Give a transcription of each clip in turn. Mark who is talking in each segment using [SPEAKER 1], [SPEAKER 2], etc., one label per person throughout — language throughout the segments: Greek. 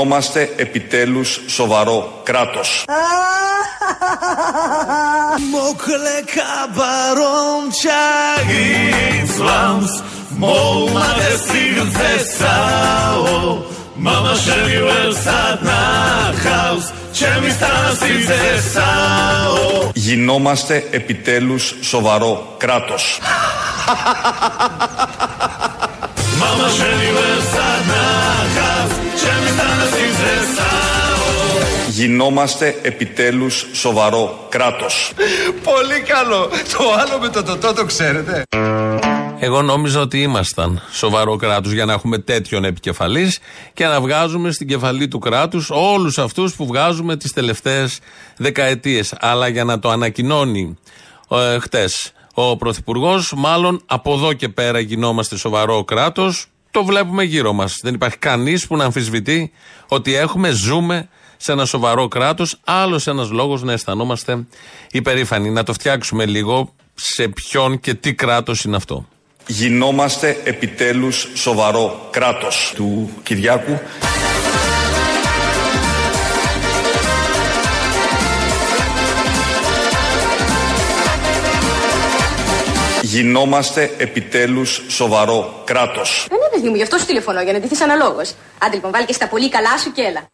[SPEAKER 1] Γινόμαστε επιτέλους σοβαρό κράτος. Mama שלי Γινόμαστε επιτέλους σοβαρό κράτος. Γινόμαστε επιτέλους σοβαρό κράτος.
[SPEAKER 2] Πολύ καλό. Το άλλο με το τοτό το ξέρετε.
[SPEAKER 3] Εγώ νόμιζα ότι ήμασταν σοβαρό κράτος για να έχουμε τέτοιον επικεφαλής και να βγάζουμε στην κεφαλή του κράτους όλους αυτούς που βγάζουμε τις τελευταίες δεκαετίες. Αλλά για να το ανακοινώνει ε, χτες ο Πρωθυπουργός, μάλλον από εδώ και πέρα γινόμαστε σοβαρό κράτος. Το βλέπουμε γύρω μας. Δεν υπάρχει κανείς που να αμφισβητεί ότι έχουμε, ζούμε σε ένα σοβαρό κράτος. Άλλος ένας λόγος να αισθανόμαστε υπερήφανοι. Να το φτιάξουμε λίγο σε ποιον και τι κράτος είναι αυτό.
[SPEAKER 1] Γινόμαστε επιτέλους σοβαρό κράτος του Κυριάκου. Γινόμαστε επιτέλους σοβαρό κράτος.
[SPEAKER 4] Δεν είναι παιδί μου, γι' αυτό σου τηλεφωνώ, για να ντυθείς αναλόγως. Άντε λοιπόν, βάλει και στα πολύ καλά σου και έλα.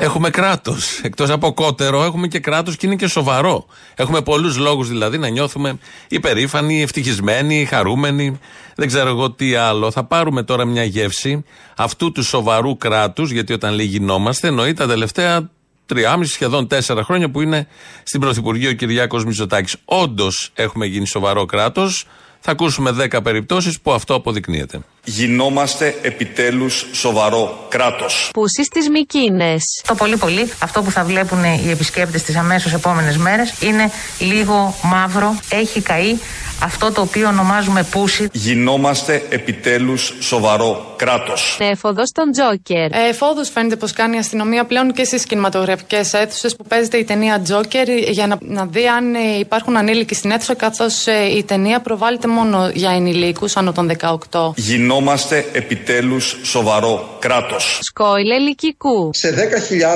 [SPEAKER 3] Έχουμε κράτος. Εκτός από κότερο, έχουμε και κράτος και είναι και σοβαρό. Έχουμε πολλούς λόγους δηλαδή να νιώθουμε υπερήφανοι, ευτυχισμένοι, χαρούμενοι. Δεν ξέρω εγώ τι άλλο. Θα πάρουμε τώρα μια γεύση αυτού του σοβαρού κράτους, γιατί όταν λέει γινόμαστε, εννοεί τα τελευταία τριάμιση σχεδόν τέσσερα χρόνια που είναι στην Πρωθυπουργία ο Κυριάκος Μητσοτάκης. Όντως έχουμε γίνει σοβαρό κράτος. Θα ακούσουμε 10 περιπτώσεις που αυτό αποδεικνύεται.
[SPEAKER 1] Γινόμαστε επιτέλους σοβαρό κράτος.
[SPEAKER 5] Πούσει στι Μικίνες.
[SPEAKER 6] Το πολύ πολύ αυτό που θα βλέπουν οι επισκέπτες τις αμέσως επόμενες μέρες είναι λίγο μαύρο, έχει καεί αυτό το οποίο ονομάζουμε πούση.
[SPEAKER 1] Γινόμαστε επιτέλους σοβαρό κράτος.
[SPEAKER 5] Εφόδος τον Τζόκερ.
[SPEAKER 7] Ε, εφόδος φαίνεται πως κάνει η αστυνομία πλέον και στις κινηματογραφικές αίθουσες που παίζεται η ταινία Τζόκερ για να, να δει αν ε, υπάρχουν ανήλικοι στην αίθουσα καθώς ε, η ταινία προβάλλεται μόνο για ενηλίκους άνω των 18.
[SPEAKER 1] Γινόμαστε επιτέλους σοβαρό κράτος.
[SPEAKER 5] Σκόιλ ελικικού.
[SPEAKER 8] Σε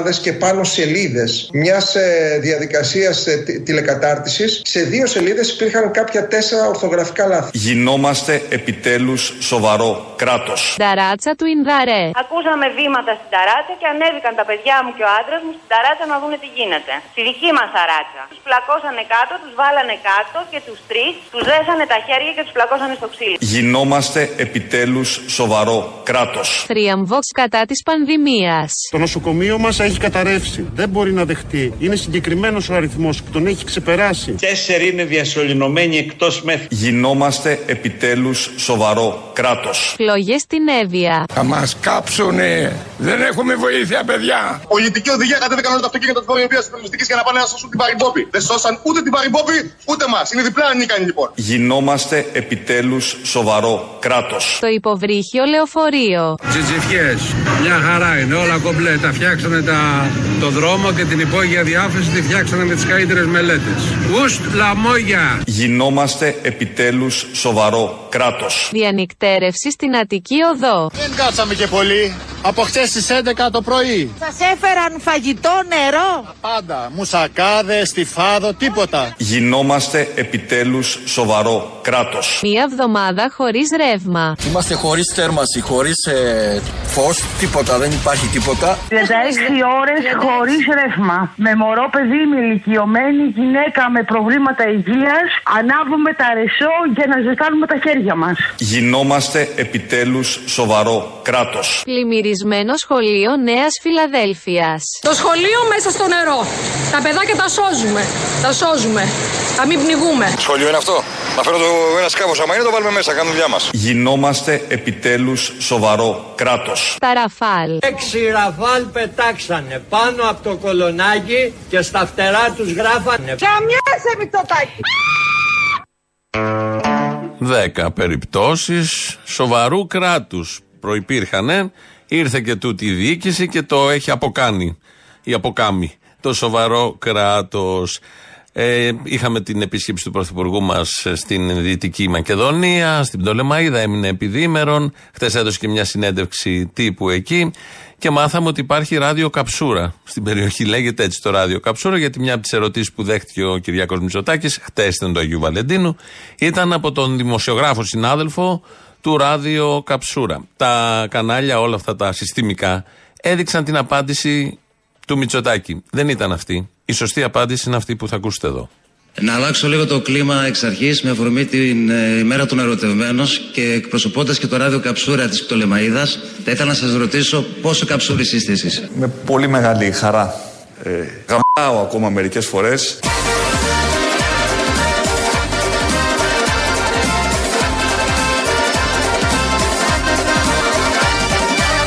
[SPEAKER 8] 10.000 και πάνω σελίδες μιας ε, διαδικασίας ε, τηλεκατάρτισης σε δύο σελίδες υπήρχαν κάποια τέσσερα ορθογραφικά λάθη.
[SPEAKER 1] Γινόμαστε επιτέλους σοβαρό κράτος.
[SPEAKER 5] Ταράτσα του Ινδαρέ.
[SPEAKER 9] Ακούσαμε βήματα στην ταράτσα και ανέβηκαν τα παιδιά μου και ο άντρας μου στην ταράτσα να δουν τι γίνεται. Στη δική μας ταράτσα. Τους πλακώσανε κάτω, τους βάλανε κάτω και τους τρεις τους δέσανε τα χέρια και τους πλακώσανε στο ξύλο.
[SPEAKER 1] Γινόμαστε επιτέλους σοβαρό κράτος.
[SPEAKER 5] Τριαμβόξ κατά της πανδημίας.
[SPEAKER 10] Το νοσοκομείο μας έχει καταρρεύσει. Δεν μπορεί να δεχτεί. Είναι συγκεκριμένος ο αριθμός που τον έχει ξεπεράσει.
[SPEAKER 11] Τέσσερι είναι διασωληνωμένοι εκτός
[SPEAKER 1] Γινόμαστε επιτέλους σοβαρό κράτος.
[SPEAKER 5] Φλόγες στην Εύβοια.
[SPEAKER 12] Θα μας κάψουνε. Δεν έχουμε βοήθεια, παιδιά.
[SPEAKER 13] Πολιτική οδηγία κατέβηκαν όλα τα αυτοκίνητα της βορειοβία της για να πάνε να σώσουν την Παρυμπόπη. Δεν σώσαν ούτε την Παρυμπόπη ούτε μας. Είναι διπλά ανίκανοι λοιπόν.
[SPEAKER 1] Γινόμαστε επιτέλους σοβαρό κράτος.
[SPEAKER 5] Το υποβρύχιο λεωφορείο.
[SPEAKER 14] Τζιτζιφιές. Μια χαρά είναι. Όλα κομπλέ. Τα φτιάξανε τα... το δρόμο και την υπόγεια διάφραση τη φτιάξανε με τις καλύτερες μελέτες. Ουστ λαμόγια.
[SPEAKER 1] Γινόμαστε επιτέλους σοβαρό κράτος.
[SPEAKER 5] Διανυκτέρευση στην Αττική Οδό.
[SPEAKER 13] Δεν κάτσαμε και πολύ. Από χθες στις 11 το πρωί.
[SPEAKER 15] Σας έφεραν φαγητό, νερό;
[SPEAKER 13] Πάντα. Μουσακάδες, στιφάδο, τίποτα.
[SPEAKER 1] Γινόμαστε επιτέλους σοβαρό κράτος.
[SPEAKER 5] Μία εβδομάδα χωρίς ρεύμα.
[SPEAKER 16] Είμαστε χωρίς θέρμαση, χωρίς ε, φως, τίποτα, δεν υπάρχει τίποτα.
[SPEAKER 17] 36 ώρες χωρίς ρεύμα. Με μωρό παιδί, με ηλικιωμένη γυναίκα με προβλήματα υγείας. Ανάβουμε τα ρεσό για να ζεστάνουμε τα χέρια μας.
[SPEAKER 1] Γινόμαστε επιτέλους σοβαρό κράτος.
[SPEAKER 5] Πλημμυρισμένο σχολείο Νέας Φιλαδέλφιας.
[SPEAKER 18] Το σχολείο μέσα στο νερό. Τα παιδάκια τα σώζουμε. Τα σώζουμε. Θα μην πνιγούμε.
[SPEAKER 19] Σχολείο είναι αυτό. Να φέρω το ένας σκάφο. Άμα είναι, το βάλουμε μέσα. Κάνουμε δουλειά μας.
[SPEAKER 1] Γινόμαστε επιτέλους σοβαρό κράτος.
[SPEAKER 5] Τα ραφάλ.
[SPEAKER 20] Έξι ραφάλ πετάξανε πάνω από το κολονάκι και στα φτερά τους γράφανε.
[SPEAKER 15] Καμιάσαι Μητσοτάκη.
[SPEAKER 3] Δέκα περιπτώσεις σοβαρού κράτους προπήρχανε. Ήρθε και τούτη η διοίκηση και το έχει αποκάνει. Ή αποκάμει. Το σοβαρό κράτος. Ε, είχαμε την επίσκεψη του Πρωθυπουργού μας στην Δυτική Μακεδονία, στην Πτολεμαίδα, έμεινε επί διήμερων. Χθε έδωσε και μια συνέντευξη τύπου εκεί. Και μάθαμε ότι υπάρχει ράδιο καψούρα στην περιοχή. Λέγεται έτσι το ράδιο καψούρα, γιατί μια από τις ερωτήσεις που δέχτηκε ο Κυριάκος Μητσοτάκης, χτες ήταν του Αγίου Βαλεντίνου, ήταν από τον δημοσιογράφο συνάδελφο του ράδιο καψούρα. Τα κανάλια, όλα αυτά τα συστημικά, έδειξαν την απάντηση του Μητσοτάκη. Δεν ήταν αυτή. Η σωστή απάντηση είναι αυτή που θα ακούσετε εδώ.
[SPEAKER 21] Να αλλάξω λίγο το κλίμα εξ αρχής με αφορμή την ε, ημέρα των ερωτευμένων και εκπροσωπώντας και το ράδιο Καψούρα της Πτολεμαίδα, θα ήθελα να σας ρωτήσω πόσο καψούρη είστε εσείς.
[SPEAKER 1] Με πολύ μεγάλη χαρά. Ε, γαμάω ακόμα μερικές φορές.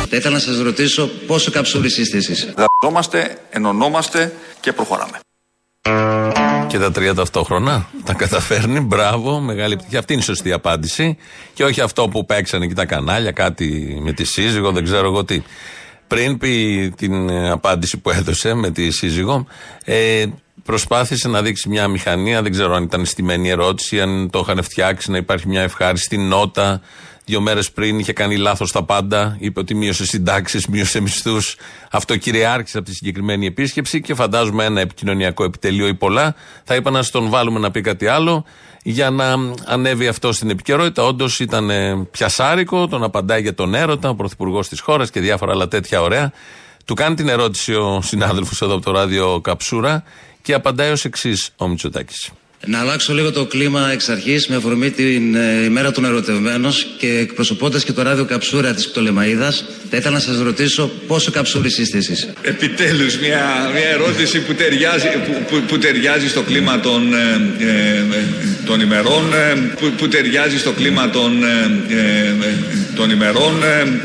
[SPEAKER 21] Θα ήθελα να σας ρωτήσω πόσο καψούρη είστε εσείς.
[SPEAKER 1] Δαζόμαστε, ενωνόμαστε και προχωράμε.
[SPEAKER 3] Και τα τρία ταυτόχρονα. Τα καταφέρνει. Μπράβο. Μεγάλη επιτυχία. Αυτή είναι η σωστή απάντηση. Και όχι αυτό που παίξανε και τα κανάλια, κάτι με τη σύζυγο, δεν ξέρω εγώ τι. Πριν πει την ε, απάντηση που έδωσε με τη σύζυγο, ε, προσπάθησε να δείξει μια μηχανία. Δεν ξέρω αν ήταν στημένη ερώτηση, αν το είχαν φτιάξει, να υπάρχει μια ευχάριστη νότα. Δύο μέρες πριν είχε κάνει λάθος τα πάντα. Είπε ότι μείωσε συντάξεις, μείωσε μισθούς. Αυτό κυριάρχησε από τη συγκεκριμένη επίσκεψη και φαντάζομαι ένα επικοινωνιακό επιτελείο ή πολλά. Θα είπα να στον βάλουμε να πει κάτι άλλο για να ανέβει αυτό στην επικαιρότητα. Όντως ήταν ε, πιασάρικο, τον απαντάει για τον έρωτα, ο πρωθυπουργός της χώρας και διάφορα άλλα τέτοια ωραία. Του κάνει την ερώτηση ο συνάδελφος εδώ από το ράδιο Καψούρα και απαντάει ως εξής ο Μητσοτάκης.
[SPEAKER 21] Να αλλάξω λίγο το κλίμα εξ αρχής με αφορμή την ε, ημέρα των ερωτευμένων και εκπροσωπώντας και το ράδιο Καψούρα της Πτολεμαίδα, θα ήθελα να σας ρωτήσω πόσο καψούρη είστε εσείς.
[SPEAKER 1] Επιτέλους μια, μια ερώτηση που ταιριάζει, που, που, που ταιριάζει στο κλίμα των, ε, ε, των ημερών, ε, που, που ταιριάζει στο κλίμα των, ε, ε, των ημερών. ε.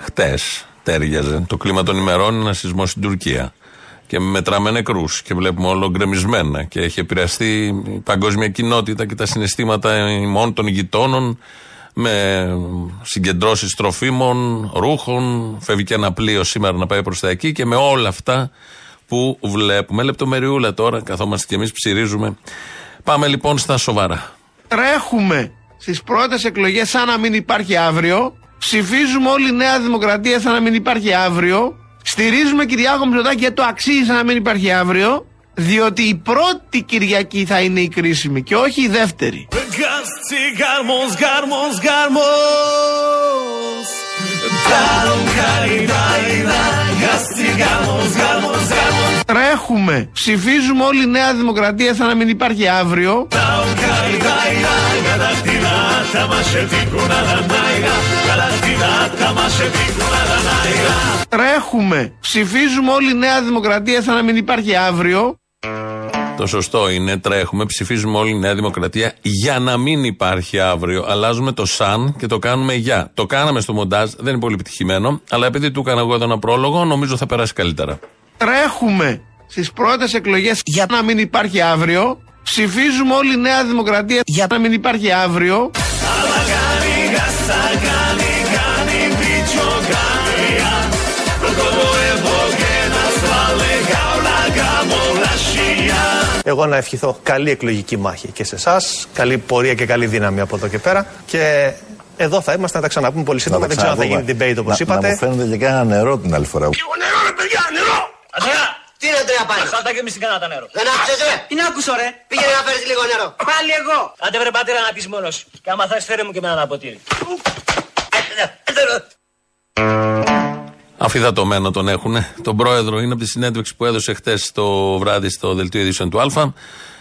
[SPEAKER 3] Χτες τέριαζε. Το κλίμα των ημερών είναι ένα σεισμό στην Τουρκία. Και μετράμε νεκρούς και βλέπουμε όλο γκρεμισμένα. Και έχει επηρεαστεί η παγκόσμια κοινότητα και τα συναισθήματα ημών των γειτόνων με συγκεντρώσεις τροφίμων, ρούχων. Φεύγει και ένα πλοίο σήμερα να πάει προς τα εκεί και με όλα αυτά που βλέπουμε. Λεπτομεριούλα τώρα, καθόμαστε κι εμείς ψυρίζουμε. Πάμε λοιπόν στα σοβαρά.
[SPEAKER 22] Τρέχουμε στις πρώτες εκλογές σαν να μην υπάρχει αύριο. Ψηφίζουμε όλη η Νέα Δημοκρατία σαν να μην υπάρχει αύριο. Στηρίζουμε Κυριάκο Μητσοτάκη γιατί το αξίζει σαν να μην υπάρχει αύριο. Διότι η πρώτη Κυριακή θα είναι η κρίσιμη και όχι η δεύτερη. Τρέχουμε, ψηφίζουμε όλη η Νέα Δημοκρατία σαν να μην υπάρχει αύριο. Τρέχουμε, ψηφίζουμε όλη η Νέα Δημοκρατία σαν να μην υπάρχει αύριο.
[SPEAKER 3] Το σωστό είναι, τρέχουμε, ψηφίζουμε όλη η Νέα Δημοκρατία για να μην υπάρχει αύριο. Αλλάζουμε το σαν και το κάνουμε για. Το κάναμε στο μοντάζ, δεν είναι πολύ επιτυχημένο, αλλά επειδή του έκανα εγώ εδώ ένα πρόλογο, νομίζω θα περάσει καλύτερα.
[SPEAKER 22] Τρέχουμε στις πρώτες εκλογές για να μην υπάρχει αύριο. Ψηφίζουμε όλη η Νέα Δημοκρατία για να μην υπάρχει αύριο.
[SPEAKER 23] Εγώ να ευχηθώ καλή εκλογική μάχη και σε εσάς, καλή πορεία και καλή δύναμη από εδώ και πέρα. Και εδώ θα είμαστε να τα ξαναπούμε πολύ σύντομα. Δεν ξέρω αν θα γίνει debate όπως είπατε.
[SPEAKER 24] Να μου φαίνονται και κάνα νερό την άλλη φορά.
[SPEAKER 22] Λίγο νερό, ρε παιδιά, νερό!
[SPEAKER 25] Αντρέα, τι είναι τρία πάλι.
[SPEAKER 26] Σάλτα και εμείς την κάνατε νερό.
[SPEAKER 25] Δεν άκουσες ρε.
[SPEAKER 26] Τι να ακούσω ρε.
[SPEAKER 25] Πήγαινε να φέρεις λίγο νερό.
[SPEAKER 26] Πάλι εγώ. Άντε βρε πατέρα να πεις μόνος. Και άμα θες φέρε μου και με ένα ποτήρι.
[SPEAKER 3] Αφιδατωμένο τον έχουν. Τον πρόεδρο είναι από τη συνέντευξη που έδωσε χτες το βράδυ στο δελτίο ειδήσεων του Α.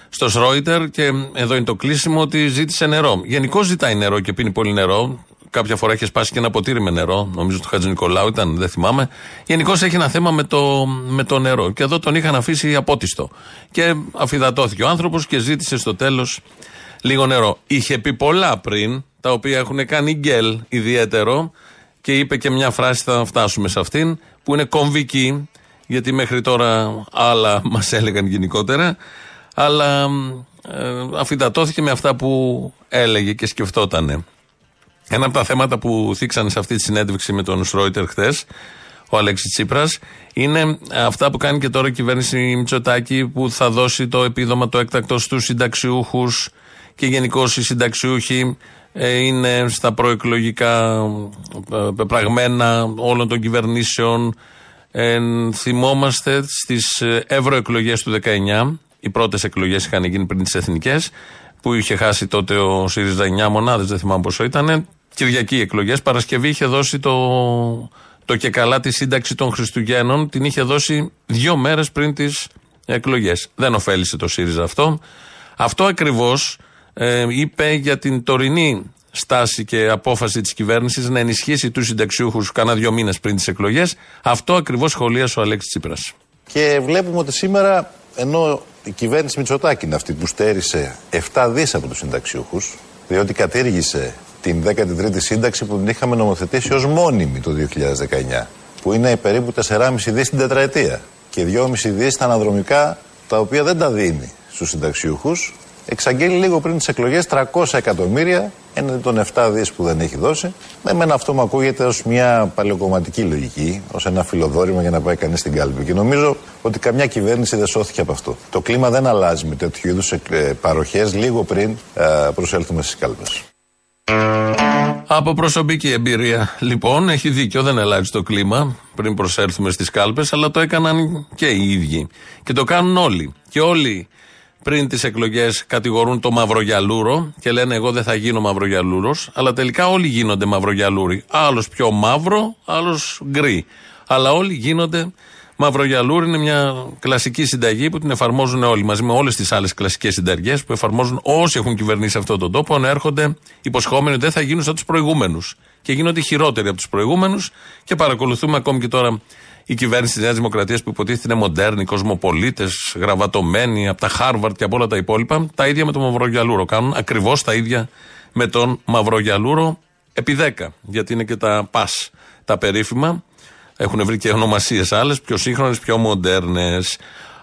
[SPEAKER 3] Στο Σρόιτερ και εδώ είναι το κλείσιμο ότι ζήτησε νερό. Γενικώς ζητάει νερό και πίνει πολύ νερό. Κάποια φορά έχει σπάσει και ένα ποτήρι με νερό. Νομίζω του Χατζη Νικολάου ήταν, δεν θυμάμαι. Γενικώς έχει ένα θέμα με το, με το νερό. Και εδώ τον είχαν αφήσει απότιστο. Και αφιδατώθηκε ο άνθρωπος και ζήτησε στο τέλος λίγο νερό. Είχε πει πολλά πριν, τα οποία έχουν κάνει γκέλ ιδιαίτερο και είπε και μια φράση, θα φτάσουμε σε αυτήν, που είναι κομβική, γιατί μέχρι τώρα άλλα μας έλεγαν γενικότερα, αλλά ε, αφιτατώθηκε με αυτά που έλεγε και σκεφτότανε. Ένα από τα θέματα που θίξανε σε αυτή τη συνέντευξη με τον Σρόιτερ χθες, ο Αλέξης Τσίπρας. Είναι αυτά που κάνει και τώρα η κυβέρνηση Μητσοτάκη που θα δώσει το επίδομα το έκτακτο στους συνταξιούχους και γενικώ οι συνταξιούχοι ε, είναι στα προεκλογικά ε, πεπραγμένα όλων των κυβερνήσεων. Ε, θυμόμαστε στις ευρωεκλογές του 19, οι πρώτες εκλογές είχαν γίνει πριν τις εθνικές, που είχε χάσει τότε ο ΣΥΡΙΖΑ 9 μονάδες, δεν θυμάμαι πόσο ήταν. Κυριακή εκλογές. Παρασκευή είχε δώσει το, το και καλά τη σύνταξη των Χριστουγέννων. Την είχε δώσει δύο μέρες πριν τις εκλογές. Δεν ωφέλησε το ΣΥΡΙΖΑ αυτό. Αυτό ακριβώς ε, είπε για την τωρινή στάση και απόφαση της κυβέρνησης να ενισχύσει τους συνταξιούχους κάνα δύο μήνες πριν τις εκλογές. Αυτό ακριβώς σχολίασε ο Αλέξης Τσίπρας.
[SPEAKER 24] Και βλέπουμε ότι σήμερα, ενώ η κυβέρνηση Μητσοτάκη είναι αυτή που στέρισε 7 δις από τους συνταξιούχους, διότι κατήργησε την 13η σύνταξη που την είχαμε νομοθετήσει ως μόνιμη το 2019, που είναι περίπου 4,5 δις την τετραετία και 2,5 δις στα αναδρομικά, τα οποία δεν τα δίνει στους συνταξιούχους, εξαγγέλει λίγο πριν τις εκλογές 300 εκατομμύρια έναντι των 7 δις που δεν έχει δώσει. Εμένα αυτό μου ακούγεται ως μια παλαιοκομματική λογική, ως ένα φιλοδόρημα για να πάει κανείς στην κάλπη. Και νομίζω ότι καμιά κυβέρνηση δεν σώθηκε από αυτό. Το κλίμα δεν αλλάζει με τέτοιου είδους παροχές λίγο πριν ε, προσέλθουμε στις κάλπες.
[SPEAKER 3] Από προσωπική εμπειρία, λοιπόν, έχει δίκιο, δεν αλλάζει το κλίμα πριν προσέλθουμε στις κάλπες, αλλά το έκαναν και οι ίδιοι. Και το κάνουν όλοι. Και όλοι πριν τις εκλογές κατηγορούν το μαυρογιαλούρο και λένε εγώ δεν θα γίνω μαυρογιαλούρος, αλλά τελικά όλοι γίνονται μαυρογιαλούροι. Άλλος πιο μαύρο, άλλος γκρι. Αλλά όλοι γίνονται μαυρογιαλούροι. Είναι μια κλασική συνταγή που την εφαρμόζουν όλοι μαζί με όλες τις άλλες κλασικές συνταγέ που εφαρμόζουν όσοι έχουν κυβερνήσει αυτόν τον τόπο. Ανέρχονται υποσχόμενοι ότι δεν θα γίνουν σαν τους προηγούμενους. Και γίνονται χειρότεροι από τους προηγούμενους και παρακολουθούμε ακόμη και τώρα η κυβέρνηση της Νέας Δημοκρατίας που υποτίθεται είναι μοντέρνη, κοσμοπολίτες, γραβατωμένοι από τα Χάρβαρτ και από όλα τα υπόλοιπα, τα ίδια με τον Μαυρογιαλούρο. Κάνουν ακριβώς τα ίδια με τον Μαυρογιαλούρο επί 10. Γιατί είναι και τα πας, τα περίφημα. Έχουν βρει και ονομασίες άλλες, πιο σύγχρονες, πιο μοντέρνες.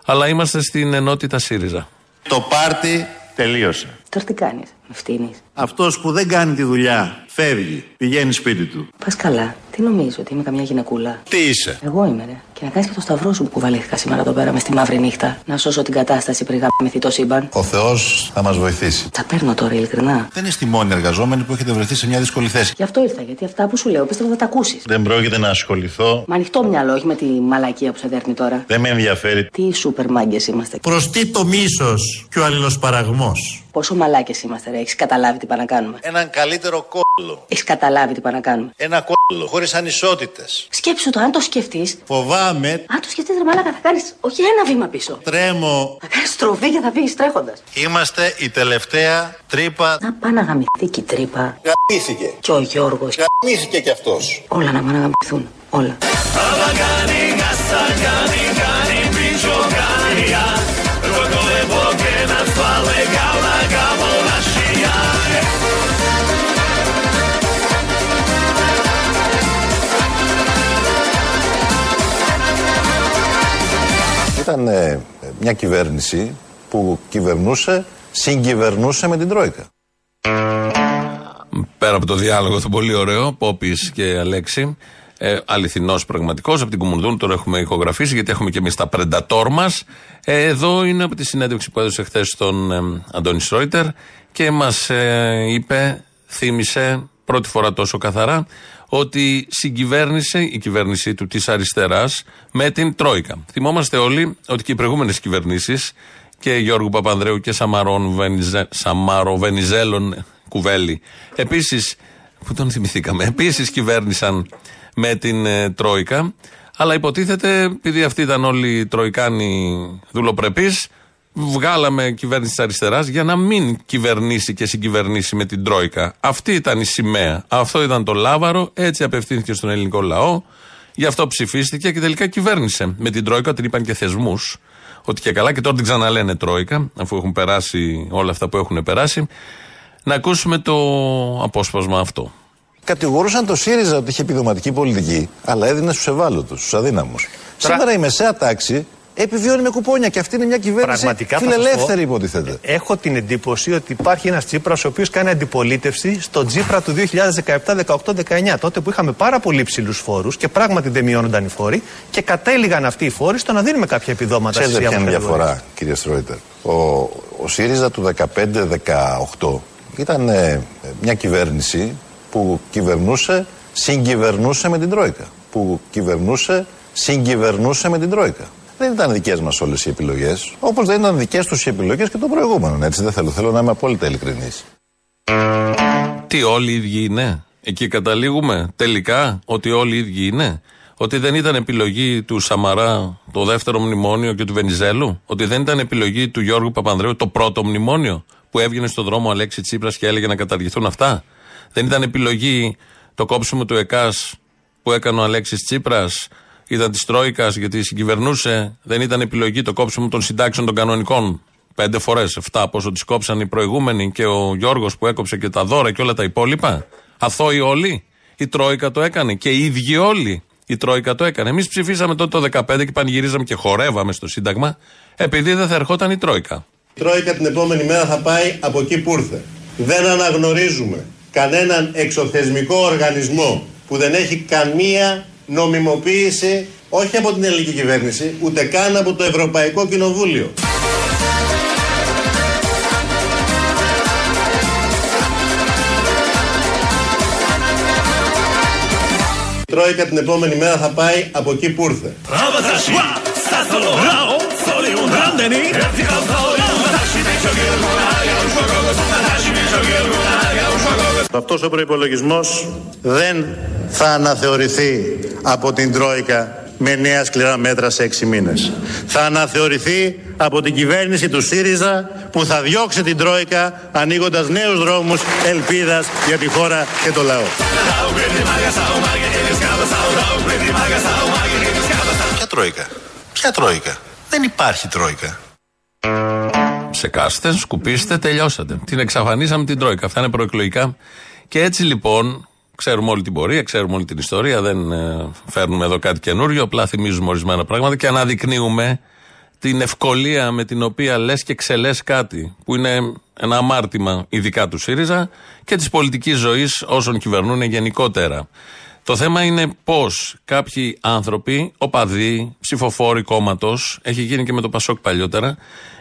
[SPEAKER 3] Αλλά είμαστε στην ενότητα ΣΥΡΙΖΑ.
[SPEAKER 27] Το πάρτι τελείωσε.
[SPEAKER 28] Τώρα τι κάνεις, ευθύνη.
[SPEAKER 27] Αυτός που δεν κάνει τη δουλειά φεύγει, πηγαίνει σπίτι του.
[SPEAKER 28] Πας καλά. Τι νομίζω, ότι είμαι καμιά γυναικούλα;
[SPEAKER 27] Τι είσαι;
[SPEAKER 28] Εγώ είμαι, ρε. Και να κάνεις και το σταυρό σου που κουβαλήθηκα σήμερα εδώ πέρα με στη μαύρη νύχτα. Να σώσω την κατάσταση πριν γαμηθεί το σύμπαν.
[SPEAKER 27] Ο Θεός θα μας βοηθήσει.
[SPEAKER 28] Τα παίρνω τώρα, ειλικρινά.
[SPEAKER 27] Δεν είστε οι μόνοι εργαζόμενοι που έχετε βρεθεί σε μια δύσκολη θέση.
[SPEAKER 28] Γι' αυτό ήρθα, γιατί αυτά που σου λέω πίστευα θα τα ακούσεις.
[SPEAKER 27] Δεν πρόκειται να ασχοληθώ.
[SPEAKER 28] Με ανοιχτό μυαλό, όχι με τη μαλακία που σε δέρνει τώρα.
[SPEAKER 27] Δεν με ενδιαφέρει.
[SPEAKER 28] Τι σούπερ μάγκες είμαστε.
[SPEAKER 27] Προς τι το μίσος και ο αλληλοσπαραγμός.
[SPEAKER 28] Πόσο μαλάκες είμαστε, ρε. Έχεις καταλάβει τι πάνε να κάνουμε.
[SPEAKER 27] Έναν καλύτερο κόλλο.
[SPEAKER 28] Έχεις καταλάβει τι πάνε να κάνουμε.
[SPEAKER 27] Ένα κόλλο χωρίς ανισότητες.
[SPEAKER 28] Σκέψου το, αν το σκεφτεί.
[SPEAKER 27] Φοβάμαι.
[SPEAKER 28] Αν το σκεφτείς, ρε Μαλάκα, θα κάνεις όχι ένα βήμα πίσω.
[SPEAKER 27] Τρέμω.
[SPEAKER 28] Θα κάνεις στροφή και θα φύγεις τρέχοντας.
[SPEAKER 27] Είμαστε η τελευταία τρύπα.
[SPEAKER 28] Να πάει να γαμηθεί και η τρύπα.
[SPEAKER 27] Γαμήθηκε.
[SPEAKER 28] Και ο Γιώργος.
[SPEAKER 27] Γαμήθηκε κι αυτός.
[SPEAKER 28] Όλα να πάνε να γαμηθούν. Όλα.
[SPEAKER 24] Ήταν ε, μια κυβέρνηση που κυβερνούσε, συγκυβερνούσε με την Τρόικα.
[SPEAKER 3] Πέρα από το διάλογο το πολύ ωραίο, Πόπης και Αλέξη, ε, αληθινός πραγματικός. Από την Κουμουνδούνου τώρα έχουμε ηχογραφήσει, γιατί έχουμε και εμείς τα πρεντατόρ μας. Ε, εδώ είναι από τη συνέντευξη που έδωσε χθες στον ε, Αντώνη Σρόιτερ και μας ε, είπε, θύμισε πρώτη φορά τόσο καθαρά, ότι συγκυβέρνησε η κυβέρνησή του της αριστεράς με την Τρόικα. Θυμόμαστε όλοι ότι και οι προηγούμενες κυβερνήσεις και Γιώργου Παπανδρέου και Σαμαρών Βενιζέ, Σαμάρο Βενιζέλων Κουβέλη. Επίσης, που τον θυμηθήκαμε, επίσης κυβέρνησαν με την ε, Τρόικα. Αλλά υποτίθεται, επειδή αυτοί ήταν όλοι Τροϊκάνοι δουλοπρεπείς, βγάλαμε κυβέρνηση της αριστεράς για να μην κυβερνήσει και συγκυβερνήσει με την Τρόικα. Αυτή ήταν η σημαία. Αυτό ήταν το λάβαρο. Έτσι απευθύνθηκε στον ελληνικό λαό. Γι' αυτό ψηφίστηκε και τελικά κυβέρνησε με την Τρόικα. Την είπαν και θεσμούς. Ότι και καλά και τώρα την ξαναλένε Τρόικα, αφού έχουν περάσει όλα αυτά που έχουν περάσει. Να ακούσουμε το απόσπασμα αυτό.
[SPEAKER 24] Κατηγορούσαν το ΣΥΡΙΖΑ ότι είχε επιδοματική πολιτική, αλλά έδινε στους ευάλωτους, στους αδύναμους. Σήμερα η μεσαία τάξη επιβιώνει με κουπόνια. Και αυτή είναι μια κυβέρνηση
[SPEAKER 21] Πραγματικά θα σας
[SPEAKER 24] φιλελεύθερη,
[SPEAKER 21] πω,
[SPEAKER 24] υποτίθεται.
[SPEAKER 21] Έχω την εντύπωση ότι υπάρχει ένας Τσίπρας ο οποίος κάνει αντιπολίτευση στον Τσίπρα του 2017-18-19. Τότε που είχαμε πάρα πολύ ψηλού φόρους και πράγματι δεν μειώνονταν οι φόροι και κατέληγαν αυτοί οι φόροι στο να δίνουμε κάποια επιδόματα
[SPEAKER 24] Ξέρετε ποια είναι η
[SPEAKER 21] κατηγορίες.
[SPEAKER 24] διαφορά, κύριε Στρόιτερ. Ο, ο ΣΥΡΙΖΑ του 15-18 ήταν ε, μια κυβέρνηση που κυβερνούσε, συγκυβερνούσε με την Τρόικα. Που κυβερνούσε, συγκυβερνούσε με την Τρόικα. Δεν ήταν δικές μας όλες οι επιλογές, όπως δεν ήταν δικές τους οι επιλογές και των προηγούμενων. Έτσι δεν θέλω. Θέλω να είμαι απόλυτα ειλικρινής.
[SPEAKER 3] Τι όλοι οι ίδιοι είναι; Εκεί καταλήγουμε τελικά ότι όλοι οι ίδιοι είναι; Ότι δεν ήταν επιλογή του Σαμαρά το δεύτερο μνημόνιο και του Βενιζέλου; Ότι δεν ήταν επιλογή του Γιώργου Παπανδρέου το πρώτο μνημόνιο που έβγαινε στον δρόμο ο Αλέξη Τσίπρας και έλεγε να καταργηθούν αυτά; Δεν ήταν επιλογή το κόψιμο του ΕΚΑΣ που έκανε ο Αλέξης Τσίπρας. Ήταν της Τρόικας γιατί συγκυβερνούσε. Δεν ήταν επιλογή το κόψιμο των συντάξεων των κανονικών. Πέντε φορές, εφτά πόσο τις κόψαν οι προηγούμενοι και ο Γιώργος που έκοψε και τα δώρα και όλα τα υπόλοιπα. Αθώοι όλοι. Η Τρόικα το έκανε και οι ίδιοι όλοι. Η Τρόικα το έκανε. Εμείς ψηφίσαμε τότε το 2015 και πανηγυρίζαμε και χορεύαμε στο Σύνταγμα επειδή δεν θα ερχόταν η Τρόικα.
[SPEAKER 29] Η Τρόικα την επόμενη μέρα θα πάει από εκεί που ήρθε. Δεν αναγνωρίζουμε κανέναν εξωθεσμικό οργανισμό που δεν έχει καμία νομιμοποίηση όχι από την ελληνική κυβέρνηση, ούτε καν από το Ευρωπαϊκό Κοινοβούλιο. Η Τρόικα την επόμενη μέρα θα πάει από εκεί που ήρθε. Αυτός ο προϋπολογισμός δεν θα αναθεωρηθεί από την Τρόικα με νέα σκληρά μέτρα σε έξι μήνες. Θα αναθεωρηθεί από την κυβέρνηση του ΣΥΡΙΖΑ που θα διώξει την Τρόικα ανοίγοντας νέους δρόμους ελπίδας για τη χώρα και το λαό.
[SPEAKER 24] Ποια Τρόικα; Ποια Τρόικα; Δεν υπάρχει Τρόικα.
[SPEAKER 3] Ξεκάστε, σκουπίστε, τελειώσατε. Την εξαφανίσαμε την Τρόικα. Αυτά είναι προεκλογικά. Και έτσι λοιπόν, ξέρουμε όλη την πορεία, ξέρουμε όλη την ιστορία, δεν ε, φέρνουμε εδώ κάτι καινούριο, απλά θυμίζουμε ορισμένα πράγματα και αναδεικνύουμε την ευκολία με την οποία λες και ξελέ κάτι, που είναι ένα αμάρτημα ειδικά του ΣΥΡΙΖΑ και της πολιτικής ζωής όσων κυβερνούν γενικότερα. Το θέμα είναι πώς κάποιοι άνθρωποι, οπαδοί, ψηφοφόροι κόμματος, έχει γίνει και με το Πασόκ παλιότερα,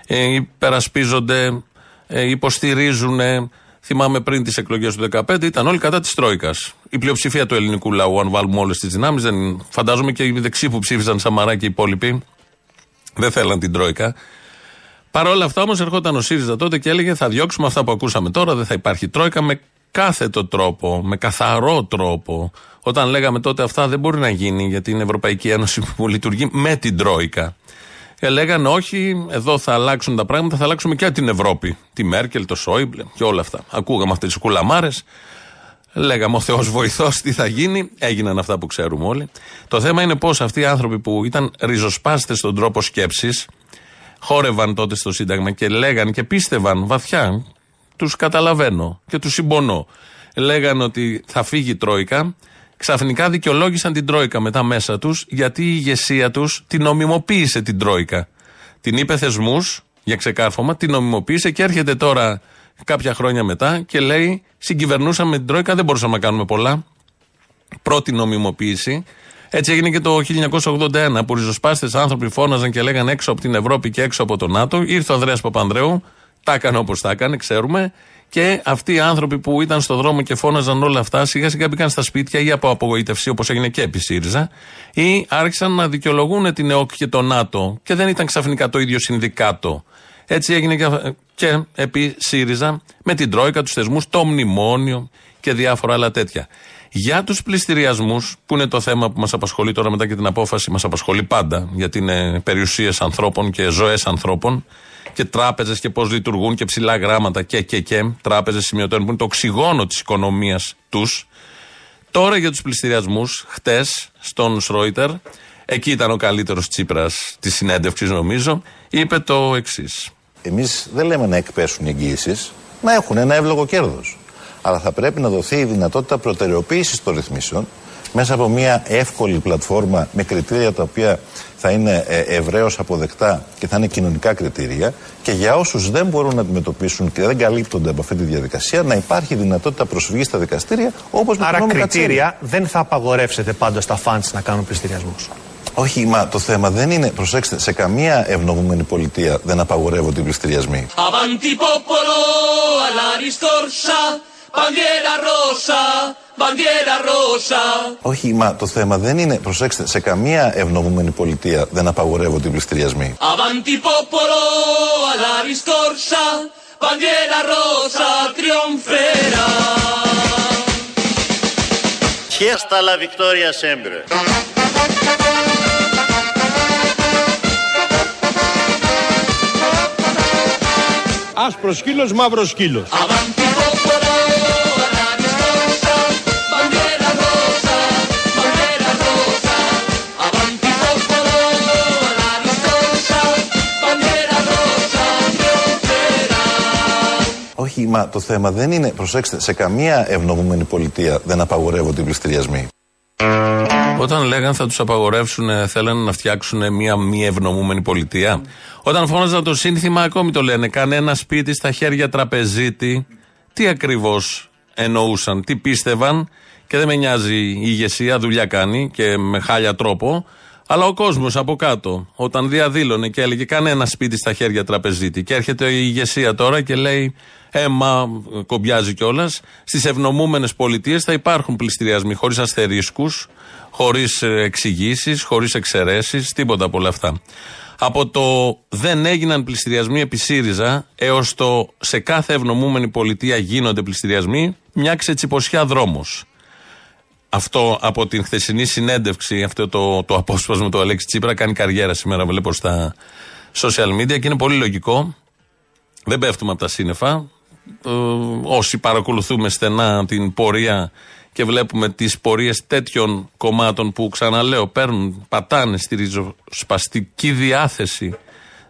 [SPEAKER 3] ε, υπερασπίζονται, ε, υποστηρίζουν. Θυμάμαι πριν τις εκλογές του 2015 ήταν όλοι κατά της Τρόικας. Η πλειοψηφία του ελληνικού λαού, αν βάλουμε όλες τις δυνάμεις, δεν φαντάζομαι και οι δεξιοί που ψήφισαν Σαμαρά και οι υπόλοιποι, δεν θέλαν την Τρόικα. Παρ' όλα αυτά όμως ερχόταν ο ΣΥΡΙΖΑ τότε και έλεγε θα διώξουμε αυτά που ακούσαμε τώρα, δεν θα υπάρχει Τρόικα με κάθετο τρόπο, με καθαρό τρόπο. Όταν λέγαμε τότε αυτά δεν μπορεί να γίνει γιατί είναι η Ευρωπαϊκή Ένωση που λειτουργεί με την Τρόικα. Και λέγανε όχι, εδώ θα αλλάξουν τα πράγματα, θα αλλάξουμε και την Ευρώπη. Τη Μέρκελ, το Σόιμπλε και όλα αυτά. Ακούγαμε αυτές τις κουλαμάρες. Λέγαμε ο Θεός βοηθός, τι θα γίνει. Έγιναν αυτά που ξέρουμε όλοι. Το θέμα είναι πώς αυτοί οι άνθρωποι που ήταν ριζοσπάστες στον τρόπο σκέψης, χόρευαν τότε στο Σύνταγμα και λέγαν και πίστευαν βαθιά. Τους καταλαβαίνω και τους συμπονώ. Λέγαν ότι θα φύγει η Τρόικα. Ξαφνικά δικαιολόγησαν την Τρόικα μετά μέσα τους, γιατί η ηγεσία τους την νομιμοποίησε την Τρόικα. Την είπε θεσμούς για ξεκάρφωμα, την νομιμοποίησε και έρχεται τώρα κάποια χρόνια μετά και λέει: Συγκυβερνούσαμε την Τρόικα, δεν μπορούσαμε να κάνουμε πολλά. Πρώτη νομιμοποίηση. Έτσι έγινε και το 1981 που ριζοσπάστες άνθρωποι φώναζαν και λέγανε έξω από την Ευρώπη και έξω από το ΝΑΤΟ. Ήρθε ο Ανδρέας Παπανδρέου, τα έκανε όπως τα έκανε, ξέρουμε. Και αυτοί οι άνθρωποι που ήταν στο δρόμο και φώναζαν όλα αυτά, σιγά σιγά μπήκαν στα σπίτια ή από απογοήτευση, όπως έγινε και επί ΣΥΡΙΖΑ, ή άρχισαν να δικαιολογούν την ΕΟΚ και το ΝΑΤΟ. Και δεν ήταν ξαφνικά το ίδιο συνδικάτο. Έτσι έγινε και, και επί ΣΥΡΙΖΑ με την Τρόικα, τους θεσμούς, το μνημόνιο και διάφορα άλλα τέτοια. Για τους πληστηριασμούς, που είναι το θέμα που μας απασχολεί τώρα μετά και την απόφαση, μας απασχολεί πάντα, γιατί είναι περιουσίες ανθρώπων και ζωές ανθρώπων και τράπεζες και πώς λειτουργούν και ψηλά γράμματα και και και. Τράπεζες σημειωτών που είναι το οξυγόνο της οικονομίας τους. Τώρα για τους πληστηριασμούς, χτες στον Σρόιτερ, εκεί ήταν ο καλύτερος Τσίπρας της συνέντευξης, νομίζω, είπε το εξής.
[SPEAKER 24] Εμείς δεν λέμε να εκπέσουν οι εγγύησεις, να έχουν ένα εύλογο κέρδος. Αλλά θα πρέπει να δοθεί η δυνατότητα προτεραιοποίησης των ρυθμίσεων μέσα από μια εύκολη πλατφόρμα με κριτήρια τα οποία θα είναι ε, ευρέως αποδεκτά και θα είναι κοινωνικά κριτήρια και για όσους δεν μπορούν να αντιμετωπίσουν και δεν καλύπτονται από αυτή τη διαδικασία να υπάρχει δυνατότητα προσφυγής στα δικαστήρια όπως με
[SPEAKER 21] Άρα
[SPEAKER 24] τον νόμο
[SPEAKER 21] κριτήρια
[SPEAKER 24] Κατσίνη.
[SPEAKER 21] δεν θα απαγορεύσετε πάντα στα φαντς να κάνουν πληστηριασμούς.
[SPEAKER 24] Όχι, μα το θέμα δεν είναι, προσέξτε, σε καμία ευνομούμενη πολιτεία δεν απαγορεύονται οι πληστηριασμοί. Όχι, μα το θέμα δεν είναι, προσέξτε, σε καμία ευνομούμενη πολιτεία δεν απαγορεύονται οι πληστηριασμοί.
[SPEAKER 30] Αβάντι πόπολο, αλλά ριστόρσα, μπανδιέρα
[SPEAKER 29] ρόσα, τριομφέρα. Βικτόρια Σέμπρε.
[SPEAKER 14] Άσπρος σκύλος, μαύρος σκύλος.
[SPEAKER 24] Μα το θέμα δεν είναι, προσέξτε, σε καμία ευνομούμενη πολιτεία δεν απαγορεύονται οι πληστηριασμοί.
[SPEAKER 3] Όταν λέγαν θα τους απαγορεύσουν, θέλανε να φτιάξουν μια μη ευνομούμενη πολιτεία. Όταν φώναζαν το σύνθημα, ακόμη το λένε. Κανένα σπίτι στα χέρια τραπεζίτη. Τι ακριβώς εννοούσαν, τι πίστευαν. Και δεν με νοιάζει η ηγεσία, δουλειά κάνει και με χάλια τρόπο. Αλλά ο κόσμος από κάτω, όταν διαδήλωνε και έλεγε κανένα σπίτι στα χέρια τραπεζίτη. Και έρχεται η ηγεσία τώρα και λέει, ε, μα κομπιάζει κιόλας. Στις ευνομούμενες πολιτείες θα υπάρχουν πληστηριασμοί χωρίς αστερίσκους, χωρίς εξηγήσεις, χωρίς εξαιρέσεις, τίποτα από όλα αυτά. Από το δεν έγιναν πληστηριασμοί επί ΣΥΡΙΖΑ έως το σε κάθε ευνομούμενη πολιτεία γίνονται πληστηριασμοί, μια ξετσιποσιά δρόμος. Αυτό από την χθεσινή συνέντευξη, αυτό το, το απόσπασμα του Αλέξη Τσίπρα κάνει καριέρα σήμερα, βλέπω στα social media και είναι πολύ λογικό. Δεν πέφτουμε από τα σύννεφα. Ε, όσοι παρακολουθούμε στενά την πορεία και βλέπουμε τις πορείες τέτοιων κομμάτων που ξαναλέω παίρνουν, πατάνε στη ριζοσπαστική διάθεση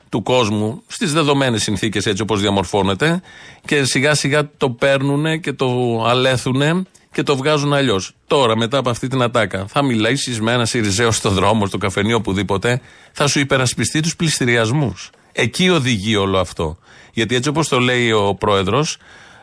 [SPEAKER 3] του κόσμου στις δεδομένες συνθήκες έτσι όπως διαμορφώνεται και σιγά σιγά το παίρνουν και το αλέθουν και το βγάζουν αλλιώς. Τώρα, μετά από αυτή την ατάκα, θα μιλήσει με ένα Σιριζέο στο δρόμο, στο καφενείο, οπουδήποτε, θα σου υπερασπιστεί τους πληστηριασμούς. Εκεί οδηγεί όλο αυτό. Γιατί έτσι όπως το λέει ο πρόεδρος,